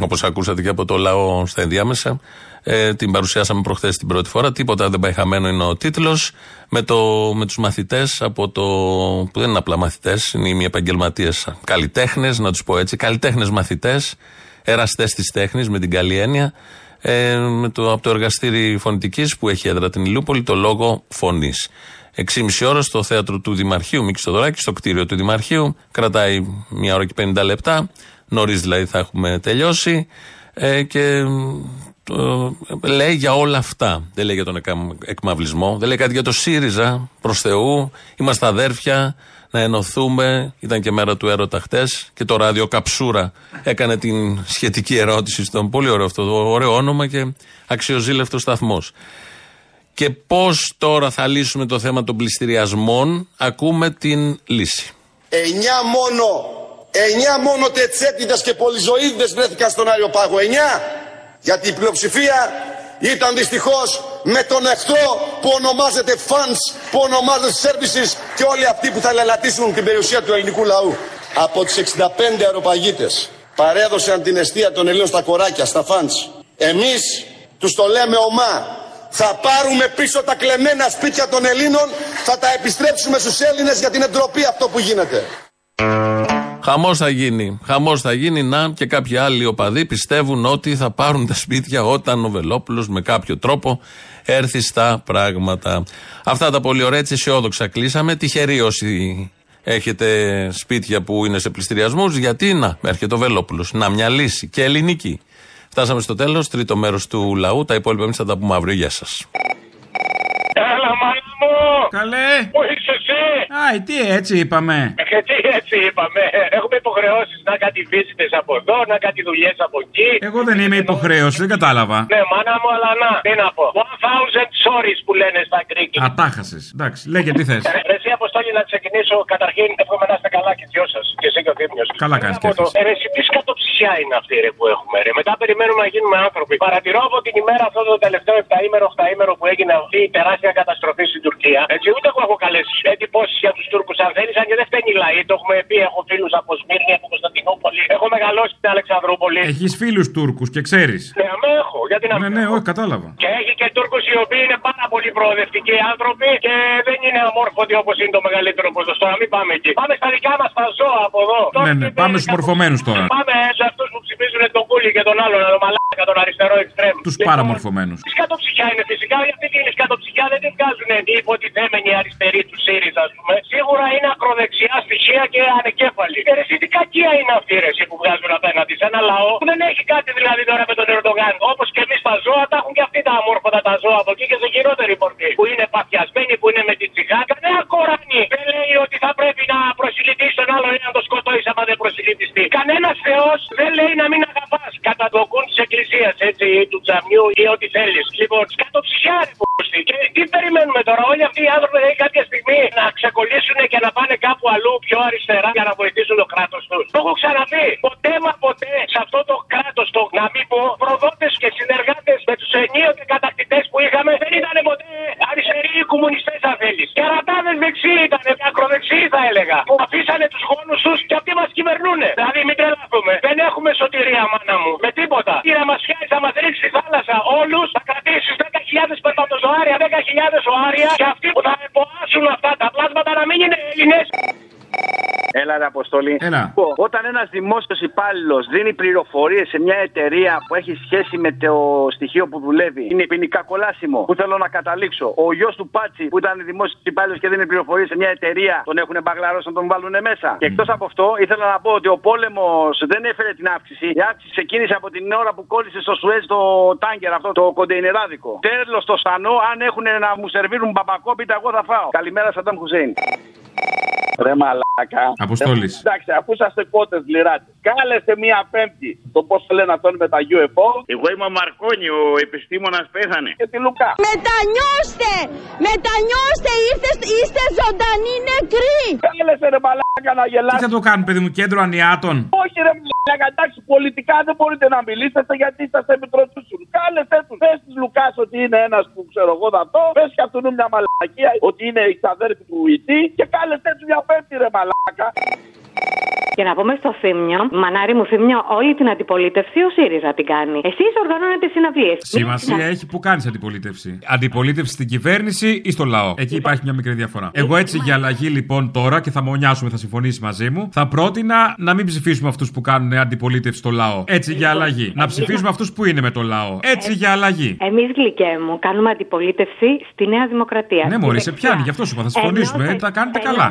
[SPEAKER 3] Όπως ακούσατε και από το λαό στα ενδιάμεσα. Ε, την παρουσιάσαμε προχθές την πρώτη φορά. Τίποτα δεν πάει χαμένο είναι ο τίτλος. Με, το, με τους μαθητές από το. που δεν είναι απλά μαθητές, είναι οι μη επαγγελματίες καλλιτέχνες, να τους πω έτσι. Καλλιτέχνες μαθητές, εραστές της τέχνης με την καλή έννοια. Ε, με το, από το εργαστήρι φωνητικής που έχει έδρα την Ηλιούπολη, το λόγο φωνής. 6,5 ώρα στο θέατρο του Δημαρχείου, Μίκης Στοδωράκη, στο κτίριο του Δημαρχείου. Κρατάει μια ώρα και 50 λεπτά. Νωρίς δηλαδή θα έχουμε τελειώσει. Ε, και ε, λέει για όλα αυτά. Δεν λέει για τον εκα- εκμαυλισμό. Δεν λέει κάτι για το ΣΥΡΙΖΑ προς Θεού. Είμαστε αδέρφια. να ενωθούμε. Ήταν και μέρα του έρωτα χτες και το ράδιο Καψούρα έκανε την σχετική ερώτηση στον πολύ ωραίο αυτό, ωραίο όνομα και αξιοζήλευτο σταθμός. Και πώς τώρα θα λύσουμε το θέμα των πληστηριασμών, ακούμε την λύση.
[SPEAKER 45] Εννιά μόνο, εννιά μόνο τετσέτιδες και πολυζωίδες βρέθηκαν στον Άριο Πάγο. Εννιά. Γιατί η πλειοψηφία ήταν δυστυχώς με τον εχθρό που ονομάζεται funds, που ονομάζεται services και όλοι αυτοί που θα λελατήσουν την περιουσία του ελληνικού λαού. Από τις 65 αεροπαγίτες παρέδωσαν την αιστεία των Ελλήνων στα κοράκια, στα funds. Εμείς τους το λέμε ομά. Θα πάρουμε πίσω τα κλεμμένα σπίτια των Ελλήνων, θα τα επιστρέψουμε στους Έλληνες για την εντροπή αυτό που γίνεται.
[SPEAKER 3] Χαμός θα γίνει. Χαμός θα γίνει. Να και κάποιοι άλλοι οπαδοί πιστεύουν ότι θα πάρουν τα σπίτια όταν ο Βελόπουλος με κάποιο τρόπο έρθει στα πράγματα. Αυτά τα πολύ ωραία έτσι αισιόδοξα κλείσαμε. Τυχεροί όσοι έχετε σπίτια που είναι σε πληστηριασμούς. Γιατί να, έρχεται ο Βελόπουλος. Να, μια λύση και ελληνική. Φτάσαμε στο τέλος, τρίτο μέρος του λαού. Τα υπόλοιπα εμείς θα τα πούμε αύριο. Γεια σας.
[SPEAKER 35] Έλα, μάνα μου!
[SPEAKER 33] Καλέ!
[SPEAKER 35] Πού είσαι εσύ!
[SPEAKER 33] Α, τι έτσι είπαμε.
[SPEAKER 35] Και τι έτσι είπαμε. Έχουμε υποχρεώσεις να κάτι βίζετε από εδώ, να κάτι δουλειές από εκεί.
[SPEAKER 33] Εγώ δεν είμαι υποχρέωση, δεν κατάλαβα.
[SPEAKER 35] Ναι, μάνα μου, αλλά να, τι να πω. 1000 sorries που λένε στα γκρίκη.
[SPEAKER 33] Ατάχασες. Εντάξει, λέγε τι θες.
[SPEAKER 35] Ε, Εσύ αποστόλη να ξεκινήσω. Καταρχήν, εύχομαι να είστε καλά και οι δυο σας. Και εσύ και ο Δήμιο.
[SPEAKER 33] Καλά κάνεις και αυτός.
[SPEAKER 35] Ε, ρε, εσύ τι κατοψυχιά είναι αυτή ρε, που έχουμε. Ρε. Μετά περιμένουμε να γίνουμε άνθρωποι. Παρατηρώ από την ημέρα αυτό το τελευταίο 7ήμερο, 8ήμερο που έγινε αυτή η τεράστια καταστροφή στην Τουρκία. Έτσι, ούτε εγώ έχω καλέσει εντυπώσεις για τους Τούρκους αν θέλεις, αν και δεν φταίνει η λαή. Το έχουμε πει. Έχω φίλους από Σμύρνη, από Κωνσταντινούπολη. Έχω μεγαλώσει στην Αλεξανδρούπολη.
[SPEAKER 33] Έχεις φίλους Τούρκους και ξέρεις.
[SPEAKER 35] Ναι, αμέ έχω. Γιατί να
[SPEAKER 33] Ναι,
[SPEAKER 35] μην
[SPEAKER 33] ναι,
[SPEAKER 35] έχω.
[SPEAKER 33] όχι, κατάλαβα.
[SPEAKER 35] Και έχει και Τούρκους οι οποίοι είναι πάρα πολύ προοδευτικοί άνθρωποι και δεν είναι αμόρφωτοι όπως είναι το μεγαλύτερο ποσοστό. Να μην πάμε εκεί. Πάμε στα δικά μας τα ζώα από εδώ.
[SPEAKER 33] Ναι, ναι, πάμε στους μορφωμένους τώρα.
[SPEAKER 35] Πάμε άλλον, τον Μαλάκα, τον αριστερό εξτρέμ.
[SPEAKER 33] Τους παραμορφωμένους.
[SPEAKER 35] Τις κατοψυχιά είναι φυσικά, γιατί την σκατοψυχιά δεν την βγάζουν οι υποτιθέμενοι αριστεροί του ΣΥΡΙΖΑ, ας πούμε. Σίγουρα είναι ακροδεξιά στοιχεία και ανεκέφαλοι. Και ρε, εσύ τι κακία είναι αυτή ρε, εσύ που βγάζουν απέναντι σε ένα λαό που δεν έχει κάτι δηλαδή τώρα με τον Ερντογάν. Όπως και εμείς τα ζώα, τα έχουν και αυτοί τα αμόρφωτα τα ζώα από εκεί και σε χειρότερη μορφή. Που είναι παθιασμένοι, που είναι με την τσιγά. Κανένα κοράνι δεν λέει ότι θα πρέπει να προσιλητήσει τον άλλον ή να το σκοτώσει άμα δεν προσιλητιστεί. Κανένας Θεός δεν λέει να μην αγαπάς. Κατά το κουν της εκκλησίας έτσι ή του τζαμιού ή ό,τι θέλεις. Λοιπόν, σκάτω ψυχιά ρε πούστη. Και τι περιμένουμε τώρα, όλοι αυτοί οι άνθρωποι δηλαδή κάποια στιγμή να ξεκολλήσουν και να πάνε κάπου αλλού πιο αριστερά για να βοηθήσουν το κράτος τους. Το έχω ξαναπεί. Ποτέ μα ποτέ σε αυτό το κράτος, το να μην πω, προδότες και συνεργάτες με τους ενίοτε κατακτητές που είχαμε δεν ήταν ποτέ αριστεροί ή κομμουνιστές αν θέλεις. Και αρατάδε δεξιοί ήταν, ακροδεξιοί θα έλεγα. Που αφήσανε τους χώνου τους και αυτοί μας κυβερνούν. Δηλαδή μην τρελαθούμε. Δεν έχουμε σωτηρία, μάνα μου. Με τίποτα. Τι να μα πιάσει, θα μας ρίξει στη θάλασσα όλους, θα κρατήσει 10.000 περπατοζωάρια, 10.000 οάρια και αυτοί που θα εμποάσουν αυτά τα πλάσματα να μην είναι Έλληνες.
[SPEAKER 46] Έλα, ρε Αποστολή.
[SPEAKER 33] Έλα.
[SPEAKER 46] Λοιπόν, Όταν ένας δημόσιος υπάλληλος δίνει πληροφορίες σε μια εταιρεία που έχει σχέση με το στοιχείο που δουλεύει, είναι ποινικά κολάσιμο. Που θέλω να καταλήξω. Ο γιος του Πάτσι που ήταν δημόσιος υπάλληλος και δίνει πληροφορίες σε μια εταιρεία, τον έχουν μπαγλαρώσει να τον βάλουν μέσα. Και εκτός από αυτό, ήθελα να πω ότι ο πόλεμος δεν έφερε την αύξηση. Η αύξηση ξεκίνησε από την ώρα που κόλλησε στο Σουέζ το τάγκερ αυτό, το κοντεϊνεράδικο. Τέλος στο σανό, αν έχουν να μου σερβίρουν μπαμπακόπιτα, εγώ θα φάω. Καλημέρα, Σαντάμ Χουσέιν. Ρε μαλάκα.
[SPEAKER 33] Αποστόλης.
[SPEAKER 46] Ε, Εντάξει, αφού είσαστε κότε λιράτες. Κάλεσε μία πέμπτη το πώς λένε αυτόν με τα UFO.
[SPEAKER 42] Εγώ είμαι ο Μαρκόνι, ο επιστήμονας πέθανε.
[SPEAKER 46] Και τη Λουκά.
[SPEAKER 47] Μετανιώστε! Μετανιώστε! Είστε, είστε ζωντανοί νεκροί!
[SPEAKER 46] Κάλεσε ρε μαλάκα να
[SPEAKER 33] Τι
[SPEAKER 46] γελάσει.
[SPEAKER 33] θα το κάνουν, παιδί μου, κέντρο ανιάτων;
[SPEAKER 46] Όχι ρε μαλάκα, εντάξει, πολιτικά δεν μπορείτε να μιλήσετε γιατί είσαστε επιτροπούσουν. Κάλεσε τους. Πε της Λουκάς ότι είναι ένας που ξέρω εγώ θα το. Πε και αυτού μια μαλακία ότι είναι η ξαδέρφη του Ιτή. Και κάλεσε τους μια πέμπτη ρε μαλάκα.
[SPEAKER 48] Και να πούμε στο Θήμιο, μανάρι μου Θήμιο, όλη την αντιπολίτευση ο ΣΥΡΙΖΑ την κάνει. Εσείς οργανώνετε συναυλίες.
[SPEAKER 33] Σημασία έχει που κάνεις αντιπολίτευση. Αντιπολίτευση στην κυβέρνηση ή στο λαό; Εκεί υπάρχει μια μικρή διαφορά. Εγώ έτσι για αλλαγή λοιπόν τώρα και θα μονιάσουμε, θα συμφωνήσεις μαζί μου, θα πρότεινα να μην ψηφίσουμε αυτούς που κάνουν αντιπολίτευση στο λαό. Έτσι για αλλαγή. Να ψηφίσουμε αυτούς που είναι με το λαό. Έτσι για αλλαγή.
[SPEAKER 48] Εμείς, γλυκέ μου, κάνουμε αντιπολίτευση στη Νέα Δημοκρατία.
[SPEAKER 33] Ναι, Μωρή, σε πιάνει, γι' αυτό σου είπα. Θα συμφωνήσουμε.
[SPEAKER 48] Ενώ-
[SPEAKER 33] Τα κάνετε καλά.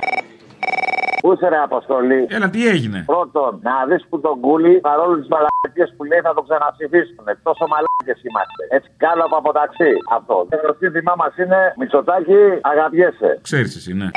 [SPEAKER 49] Πού είσαι ρε Αποστολή;
[SPEAKER 33] Έλα, τι έγινε;
[SPEAKER 49] Πρώτον, να δεις που τον κούλι, παρόλο τις μαλακίες που λέει, θα το ξαναψηφίσουν. Τόσο μαλακίε είμαστε. Έτσι, κάλο από αποταξύ. Αυτό. Το σύνθημά μας είναι Μητσοτάκι, αγαπιέσαι.
[SPEAKER 33] Ξέρεις εσύ, ναι.